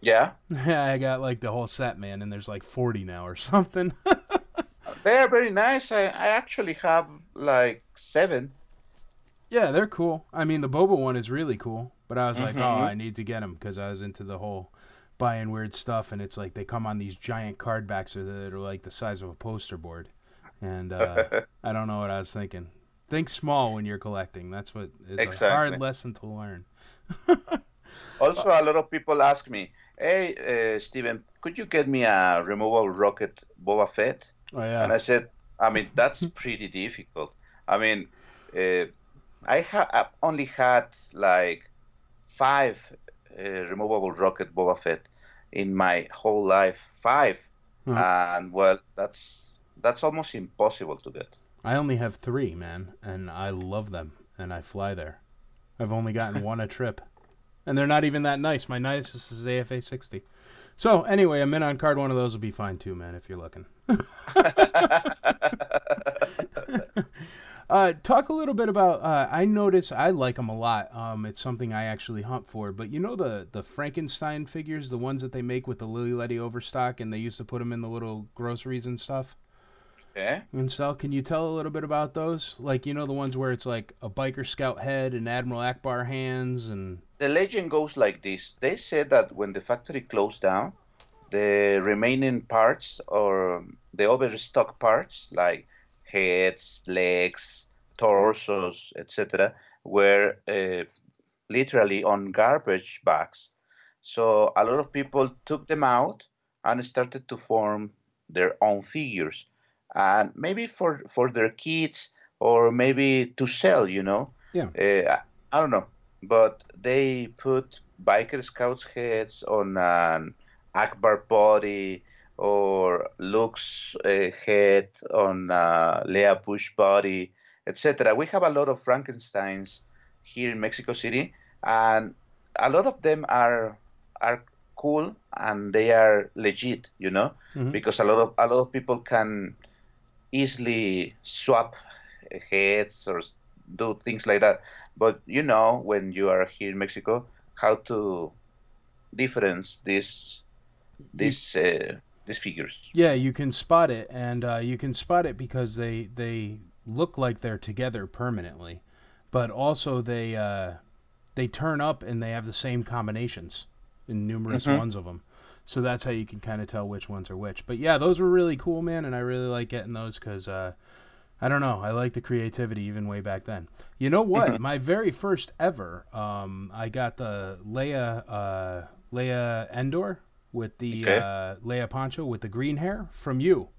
Yeah, Yeah, <laughs> I got like the whole set, man, and there's like 40 now or <laughs> something. they are very nice. I, I actually have like seven. yeah, they're cool. I mean, the Boba one is really cool, but I was like, oh. I need to get them because I was into the whole buying weird stuff, and it's like they come on these giant card backs that are like the size of a poster board, and uh, <laughs> I don't know what I was thinking. Think small when you're collecting. That's what is a hard lesson to learn. <laughs> Also, a lot of people ask me, "Hey, uh, Steven, could you get me a removable rocket Boba Fett?" Oh yeah. And I said, I mean, that's <laughs> pretty difficult. I mean, uh, I I've only had like five uh, removable rocket Boba Fett in my whole life. 5 Mhm. and well, that's that's almost impossible to get. I only have three, man, and I love them, and I fly there. I've only gotten <laughs> one a trip, and they're not even that nice. My nicest is AFA 60. So anyway, a mint on card one of those will be fine too, man, if you're looking. <laughs> <laughs> uh, talk a little bit about. Uh, I notice I like them a lot. Um, it's something I actually hunt for. But you know the the Frankenstein figures, the ones that they make with the Lili Ledy overstock, and they used to put them in the little groceries and stuff. yeah. And so, can you tell a little bit about those? Like, you know, the ones where it's like a biker scout head and Admiral Ackbar hands, and The legend goes like this. They said that when the factory closed down, the remaining parts or the overstock parts like heads, legs, torsos, etc., were uh, literally on garbage bags. So a lot of people took them out and started to form their own figures, and maybe for for their kids or maybe to sell. You know, Yeah. uh, I don't know, but they put biker scouts heads on an Ackbar body or Luke's uh, head on uh, Leia Boushh body, etc. We have a lot of Frankenstein's here in Mexico City, and a lot of them are are cool and they are legit, you know, Mhm. because a lot of a lot of people can easily swap heads or do things like that. But you know, when you are here in Mexico, how to difference this these uh, these figures. Yeah, you can spot it, and uh, you can spot it because they they look like they're together permanently, but also they uh, they turn up and they have the same combinations in numerous Mhm. ones of them. So that's how you can kind of tell which ones are which. But yeah, those were really cool, man, and I really like getting those because uh, I don't know, I like the creativity even way back then. You know what? Mhm. My very first ever, um, I got the Leia uh, Leia Endor with the Okay. uh, Leia Poncho with the green hair from you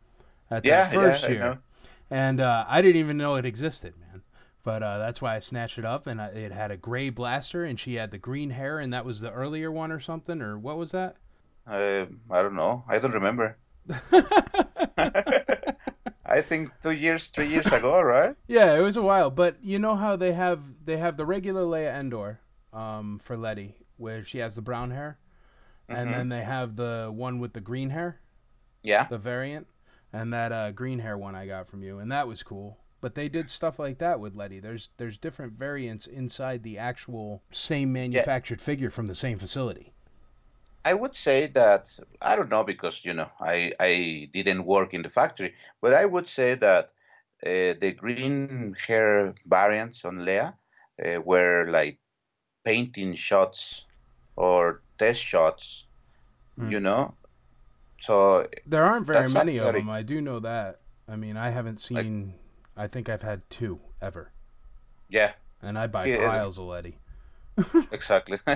at Yeah, that first yeah, I year, know. and uh, I didn't even know it existed, man. But uh, that's why I snatched it up, and I, it had a gray blaster, and she had the green hair, and that was the earlier one or something, or what was that? Uh, I don't know. I don't remember. <laughs> <laughs> I think two years, three years ago, right? Yeah, it was a while, but you know how they have they have the regular Leia Endor um, for Ledy, where she has the brown hair, and Mhm. then they have the one with the green hair, Yeah. the variant, and that uh, green hair one I got from you, and that was cool. But they did stuff like that with Ledy. There's there's different variants inside the actual same manufactured figure from the same facility. I would say that I don't know because you know I I didn't work in the factory, but I would say that uh, the green hair variants on Leia uh, were like painting shots or test shots, Hmm. you know. So There aren't very many of them. I do know that. I mean, I haven't seen. I think I've had two ever, yeah, and I buy Yeah. piles of Ledy. <laughs> exactly. <laughs>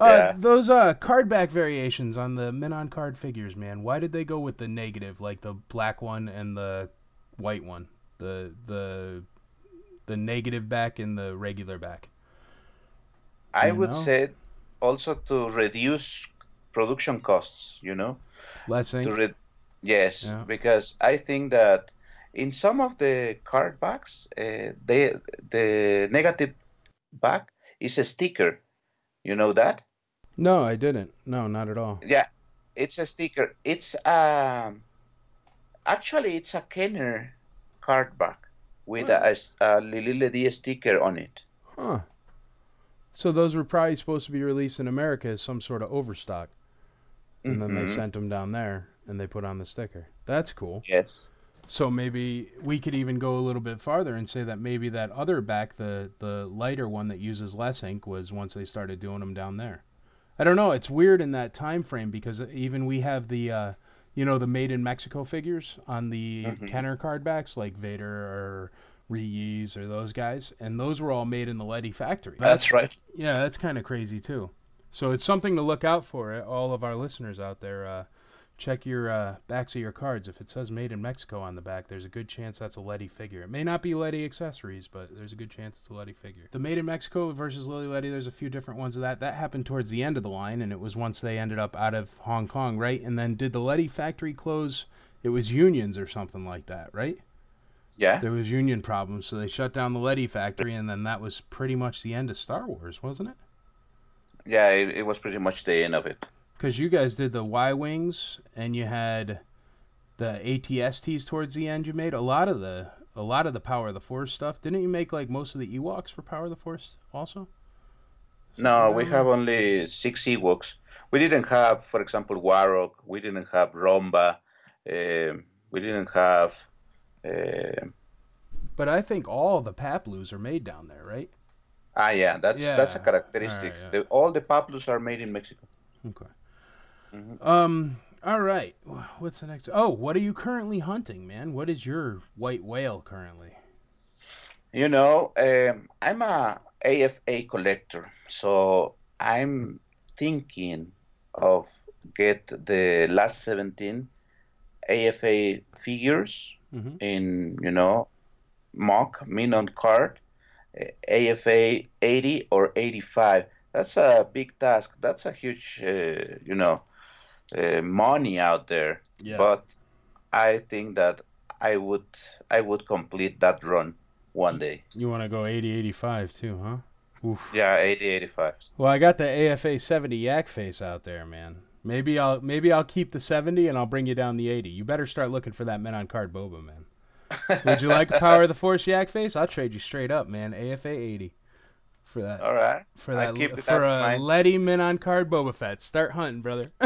Uh, Yeah. those uh card back variations on the mint on card figures, man. Why did they go with the negative, like the black one and the white one? The the the negative back and the regular back. I would know? say also to reduce production costs, you know. Less ink. to read yes Yeah. because i think that in some of the card backs uh, they the negative back is a sticker you know that No, I didn't. No, not at all. yeah it's a sticker it's um actually it's a kenner card back with a, a Lili Ledy sticker on it Huh. So those were probably supposed to be released in America as some sort of overstock, and then they Mhm. sent them down there and they put on the sticker. That's cool. yes So maybe we could even go a little bit farther and say that maybe that other back, the the lighter one that uses less ink, was once they started doing them down there. I don't know. It's weird in that time frame because even we have the, uh, you know, the made in Mexico figures on the Mhm. Kenner card backs like Vader or Rees or those guys, and those were all made in the Ledy factory. that's right Yeah, that's kind of crazy too. So it's something to look out for. eh, All of our listeners out there, uh, check your uh, backs of your cards. If it says "Made in Mexico" on the back, there's a good chance that's a Ledy figure. It may not be Ledy accessories, but there's a good chance it's a Ledy figure. The "Made in Mexico" versus Lili Ledy, there's a few different ones of that. That happened towards the end of the line, and it was once they ended up out of Hong Kong, right? And then did the Ledy factory close? It was unions or something like that, right? Yeah There was union problems, so they shut down the Ledy factory, and then that was pretty much the end of Star Wars, wasn't it? yeah it, it was pretty much the end of it Because you guys did the Y wings, and you had the ATSTs towards the end. You made a lot of the a lot of the Power of the Force stuff. Didn't you make like most of the Ewoks for Power of the Force also? No, we have only six Ewoks. We didn't have, for example, Warok. We didn't have Romba. Um we didn't have. Um But I think all the Paploos are made down there, right? ah, yeah, that's that's a characteristic. Alright, yeah. The, all the Paploos are made in Mexico. Okay. Mhm. Um. All right. What's the next? Oh, what are you currently hunting, man? What is your white whale currently? You know, um, I'm a AFA collector, so I'm thinking of get the last 17 AFA figures hmm in, you know, mock, mint on card, AFA 80 or 85. That's a big task. That's a huge, uh, you know, uh, money out there. Yeah. But I think that I would I would complete that run one day. You want to go 80, 85 too, huh? Oof. Yeah, 80, 85. Well, I got the AFA 70 yak face out there, man. Maybe I'll maybe I'll keep the 70 and I'll bring you down the 80. You better start looking for that mint on card boba, man. Would you like a Power of the Force yak face? I'll trade you straight up, man. AFA 80 for that All right. for that for a mind. Ledy mint on card Boba Fett. Start hunting, brother. <laughs> <laughs>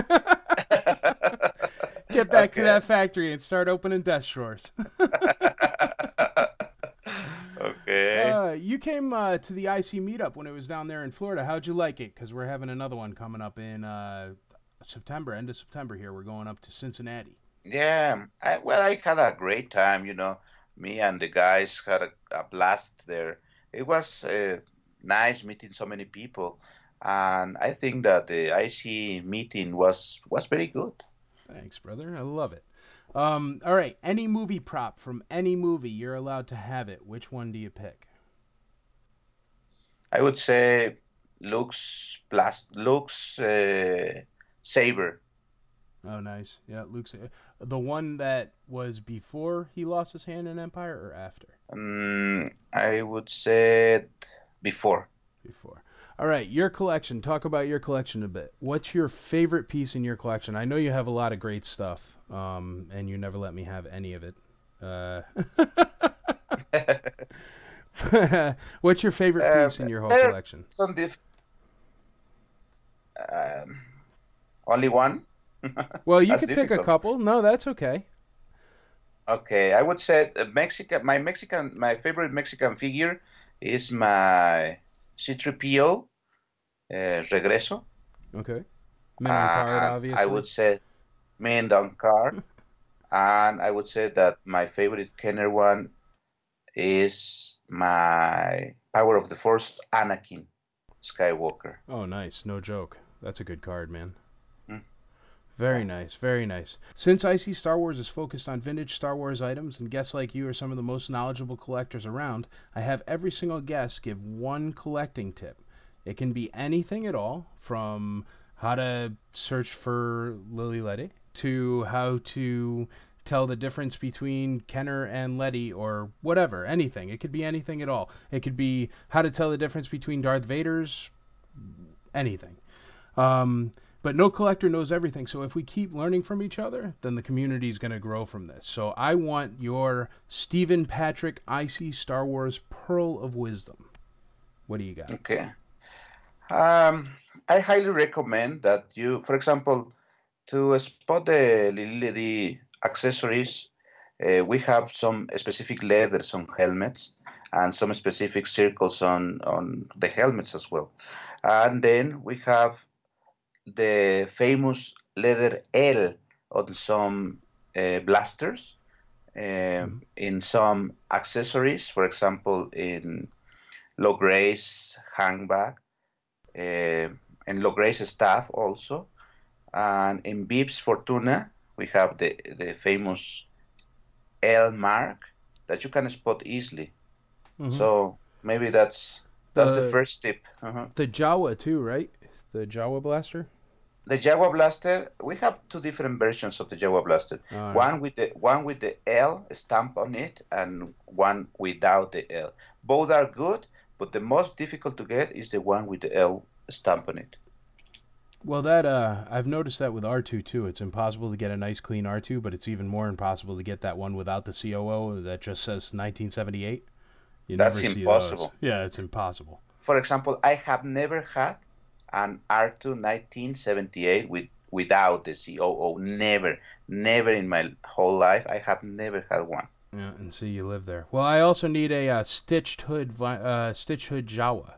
Get back to that factory and start opening death drawers. <laughs> okay. Uh, you came uh, to the IC meetup when it was down there in Florida. How'd you like it? Because we're having another one coming up in uh, September, end of September here. We're going up to Cincinnati. Yeah. I, well, I had a great time. You know, me and the guys had a, a blast there. It was uh, nice meeting so many people, and I think that the IC meeting was was very good. Thanks, brother. I love it. Um, all right, any movie prop from any movie, you're allowed to have it. Which one do you pick? I would say Luke's blast, Luke's uh, saber. Oh, nice. Yeah, Luke's the one that was before he lost his hand in Empire or after? Um, I would say before. Before. All right, your collection. Talk about your collection a bit. What's your favorite piece in your collection? I know you have a lot of great stuff, um, and you never let me have any of it. Uh, <laughs> <laughs> what's your favorite Uh, piece in your whole collection? Some diff. Um, only one. <laughs> Well, you could pick a couple. No, that's okay. Okay, I would say uh, Mexican. My Mexican, my favorite Mexican figure is my C-3PO, uh, Regreso. Okay. Mint on card, obviously. I would say Mint on card, <laughs> and I would say that my favorite Kenner one is my Power of the Force Anakin Skywalker. Oh, nice. No joke. That's a good card, man. Very nice. Very nice. Since IC Star Wars is focused on vintage Star Wars items and guests like you are some of the most knowledgeable collectors around, I have every single guest give one collecting tip. It can be anything at all, from how to search for Lili Ledy to how to tell the difference between Kenner and Ledy or whatever, anything. It could be anything at all. It could be how to tell the difference between Darth Vader's anything. Um, but no collector knows everything. So if we keep learning from each other, then the community is going to grow from this. So I want your Stephen Patrick IC Star Wars Pearl of Wisdom. What do you got? Okay. Um, I highly recommend that you, for example, to spot the Lili accessories, uh, we have some specific leathers on helmets and some specific circles on, on the helmets as well. And then we have the famous leather L on some uh, blasters, um, in some accessories, for example, in Logray's handbag, uh, and Logray's staff also. And in Bib Fortuna, we have the, the famous L mark that you can spot easily. Mhm. So maybe that's that's the, The- first tip. Uh-huh. The Jawa too, right? The Jawa blaster. The Jawa Blaster, we have two different versions of the Jawa Blaster. Right. One with the one with the L stamp on it, and one without the L. Both are good, but the most difficult to get is the one with the L stamp on it. Well, that uh, I've noticed that with R2 too. It's impossible to get a nice clean R2, but it's even more impossible to get that one without the COO that just says 1978. You That's never see impossible. those. Yeah, it's impossible. For example, I have never had an R2 1978 with without the COO. Never, never in my whole life. I have never had one. Yeah, and see you live there. Well, I also need a uh, stitched hood, uh, stitched hood Jawa,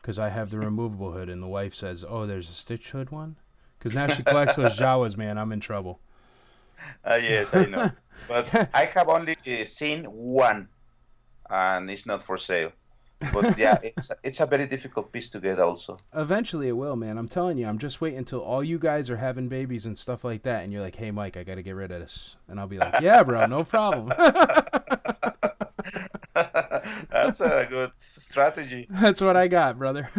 because I have the removable hood, and the wife says, "Oh, there's a stitched hood one." Because now she collects those Jawas, man. I'm in trouble. Uh, yes, I know. <laughs> but I have only seen one and it's not for sale. But yeah, <laughs> it's it's a very difficult piece to get also. Eventually it will, man. I'm telling you. I'm just waiting until all you guys are having babies and stuff like that, and you're like, "Hey, Mike, I got to get rid of this," and I'll be like, "Yeah, bro, no problem." <laughs> That's a good strategy. <laughs> That's what I got, brother.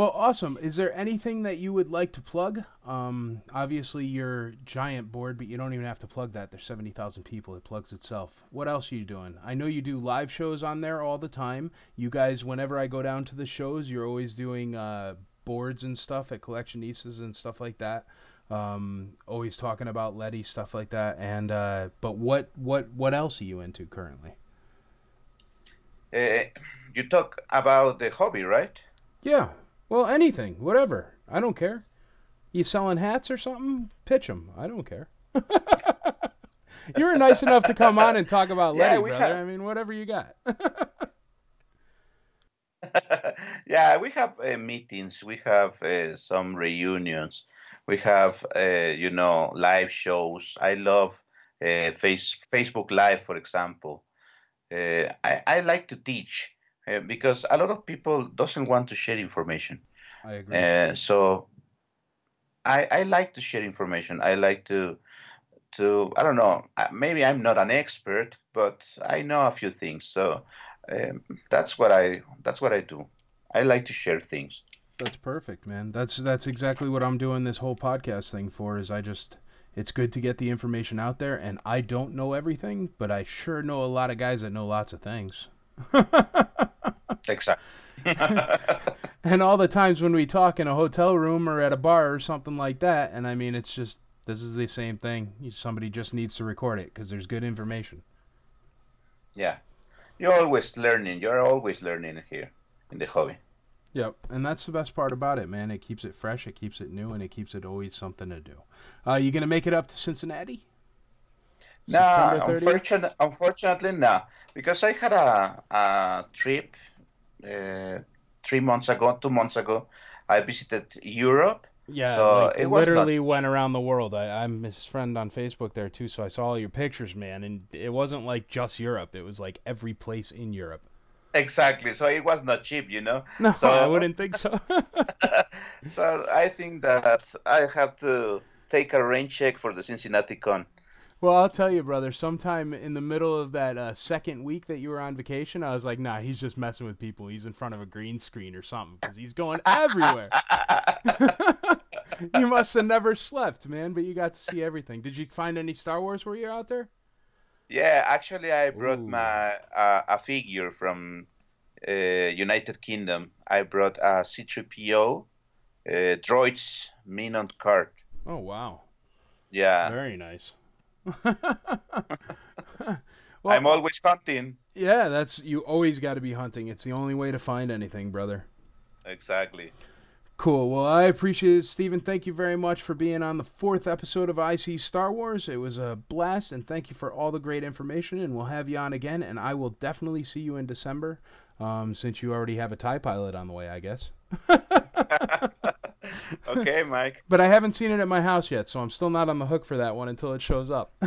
Well, awesome. Is there anything that you would like to plug? Um, obviously, your giant board, but you don't even have to plug that. There's 70,000 people. It plugs itself. What else are you doing? I know you do live shows on there all the time. You guys, whenever I go down to the shows, you're always doing uh, boards and stuff at Collectionistas and stuff like that. Um, always talking about Ledy stuff like that. And uh, but what what what else are you into currently? Uh, you talk about the hobby, right? Yeah. Well, anything, whatever. I don't care. You selling hats or something? Pitch them. I don't care. <laughs> you were nice enough to come on and talk about Yeah, Ledy, we brother. have- I mean, whatever you got. <laughs> yeah, we have uh, meetings, we have uh, some reunions, we have uh, you know live shows. I love uh, face Facebook Live, for example. Uh, I, I like to teach uh, because a lot of people doesn't want to share information. I agree. Uh, so I, I like to share information. I like to to I don't know. uh, Maybe I'm not an expert, but I know a few things. So um, that's what I that's what I do. I like to share things. That's perfect, man. That's that's exactly what I'm doing this whole podcast thing for. Is I just it's good to get the information out there, and I don't know everything, but I sure know a lot of guys that know lots of things. <laughs> Exactly. <laughs> and all the times when we talk in a hotel room or at a bar or something like that, and I mean, it's just this is the same thing. Somebody just needs to record it because there's good information. yeah. You're always learning. You're always learning here in the hobby. Yep, and that's the best part about it, man. It keeps it fresh, it keeps it new, and it keeps it always something to do. Uh, you gonna make it up to Cincinnati? No, unfortunately, unfortunately, no, because I had a, a trip Uh, three months ago, two months ago. I visited Europe. Yeah, So, like it was literally not- went around the world. I, I'm his friend on Facebook there too, so I saw all your pictures, man. And it wasn't like just Europe; it was like every place in Europe. Exactly. So it was not cheap, you know. <laughs> No, So- I wouldn't think so. <laughs> <laughs> so I think that I have to take a rain check for the Cincinnati Con. Well, I'll tell you, brother. Sometime in the middle of that uh, second week that you were on vacation, I was like, "Nah, he's just messing with people. He's in front of a green screen or something because he's going everywhere." <laughs> you must have never slept, man. But you got to see everything. Did you find any Star Wars while you're out there? Yeah, actually, I brought Ooh. my uh, a figure from uh, United Kingdom. I brought a C3PO uh, droids mint on card. Oh wow, Yeah, very nice. <laughs> I'm always hunting. Yeah, that's you always got to be hunting. It's the only way to find anything, brother. Exactly. Cool. Well, I appreciate it, Steven. Thank you very much for being on the fourth episode of IC Star Wars. It was a blast, and thank you for all the great information. And we'll have you on again, and I will definitely see you in December, um, since you already have a TIE pilot on the way, I guess. <laughs> <laughs> <laughs> okay, Mike. But I haven't seen it at my house yet, so I'm still not on the hook for that one until it shows up. <laughs>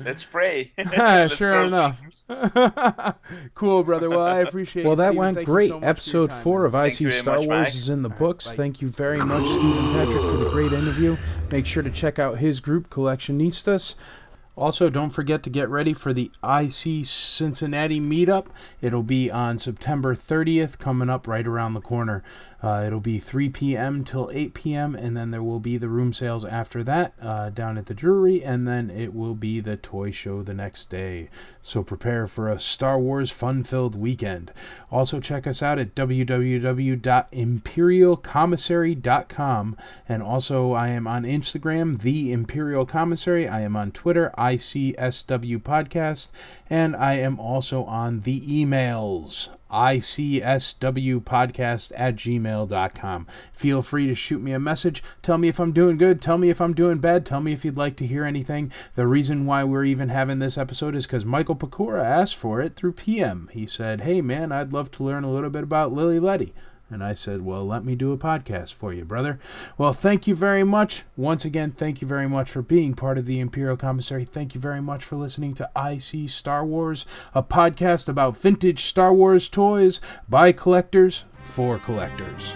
Let's pray. <laughs> Let's sure cross enough. cool, brother. Well, I appreciate it. Well, that Steven. went Thank great. so much for your Episode time, four man. of Thank IC Star much, Wars Mike. is in the All right, books. bye. Thank you very much, Stephen Patrick, for the great interview. Make sure to check out his group, collection, Collectionistas. Also, don't forget to get ready for the IC Cincinnati meetup. It'll be on September 30th, coming up right around the corner. Uh, it'll be 3 p.m. till 8 p.m., and then there will be the room sales after that uh, down at the brewery, and then it will be the toy show the next day. So prepare for a Star Wars fun filled weekend. Also, check us out at www.imperialcommissary.com. And also, I am on Instagram, The Imperial Commissary. I am on Twitter, ICSW Podcast. And I am also on the emails, icswpodcast at gmail.com. Feel free to shoot me a message. Tell me if I'm doing good. Tell me if I'm doing bad. Tell me if you'd like to hear anything. The reason why we're even having this episode is because Michael Pecora asked for it through PM. He said, Hey, man, I'd love to learn a little bit about Lili Ledy. And I said, Well, let me do a podcast for you, brother. Well, thank you very much. Once again, thank you very much for being part of the Imperial Commissary. Thank you very much for listening to IC Star Wars, a podcast about vintage Star Wars toys by collectors for collectors.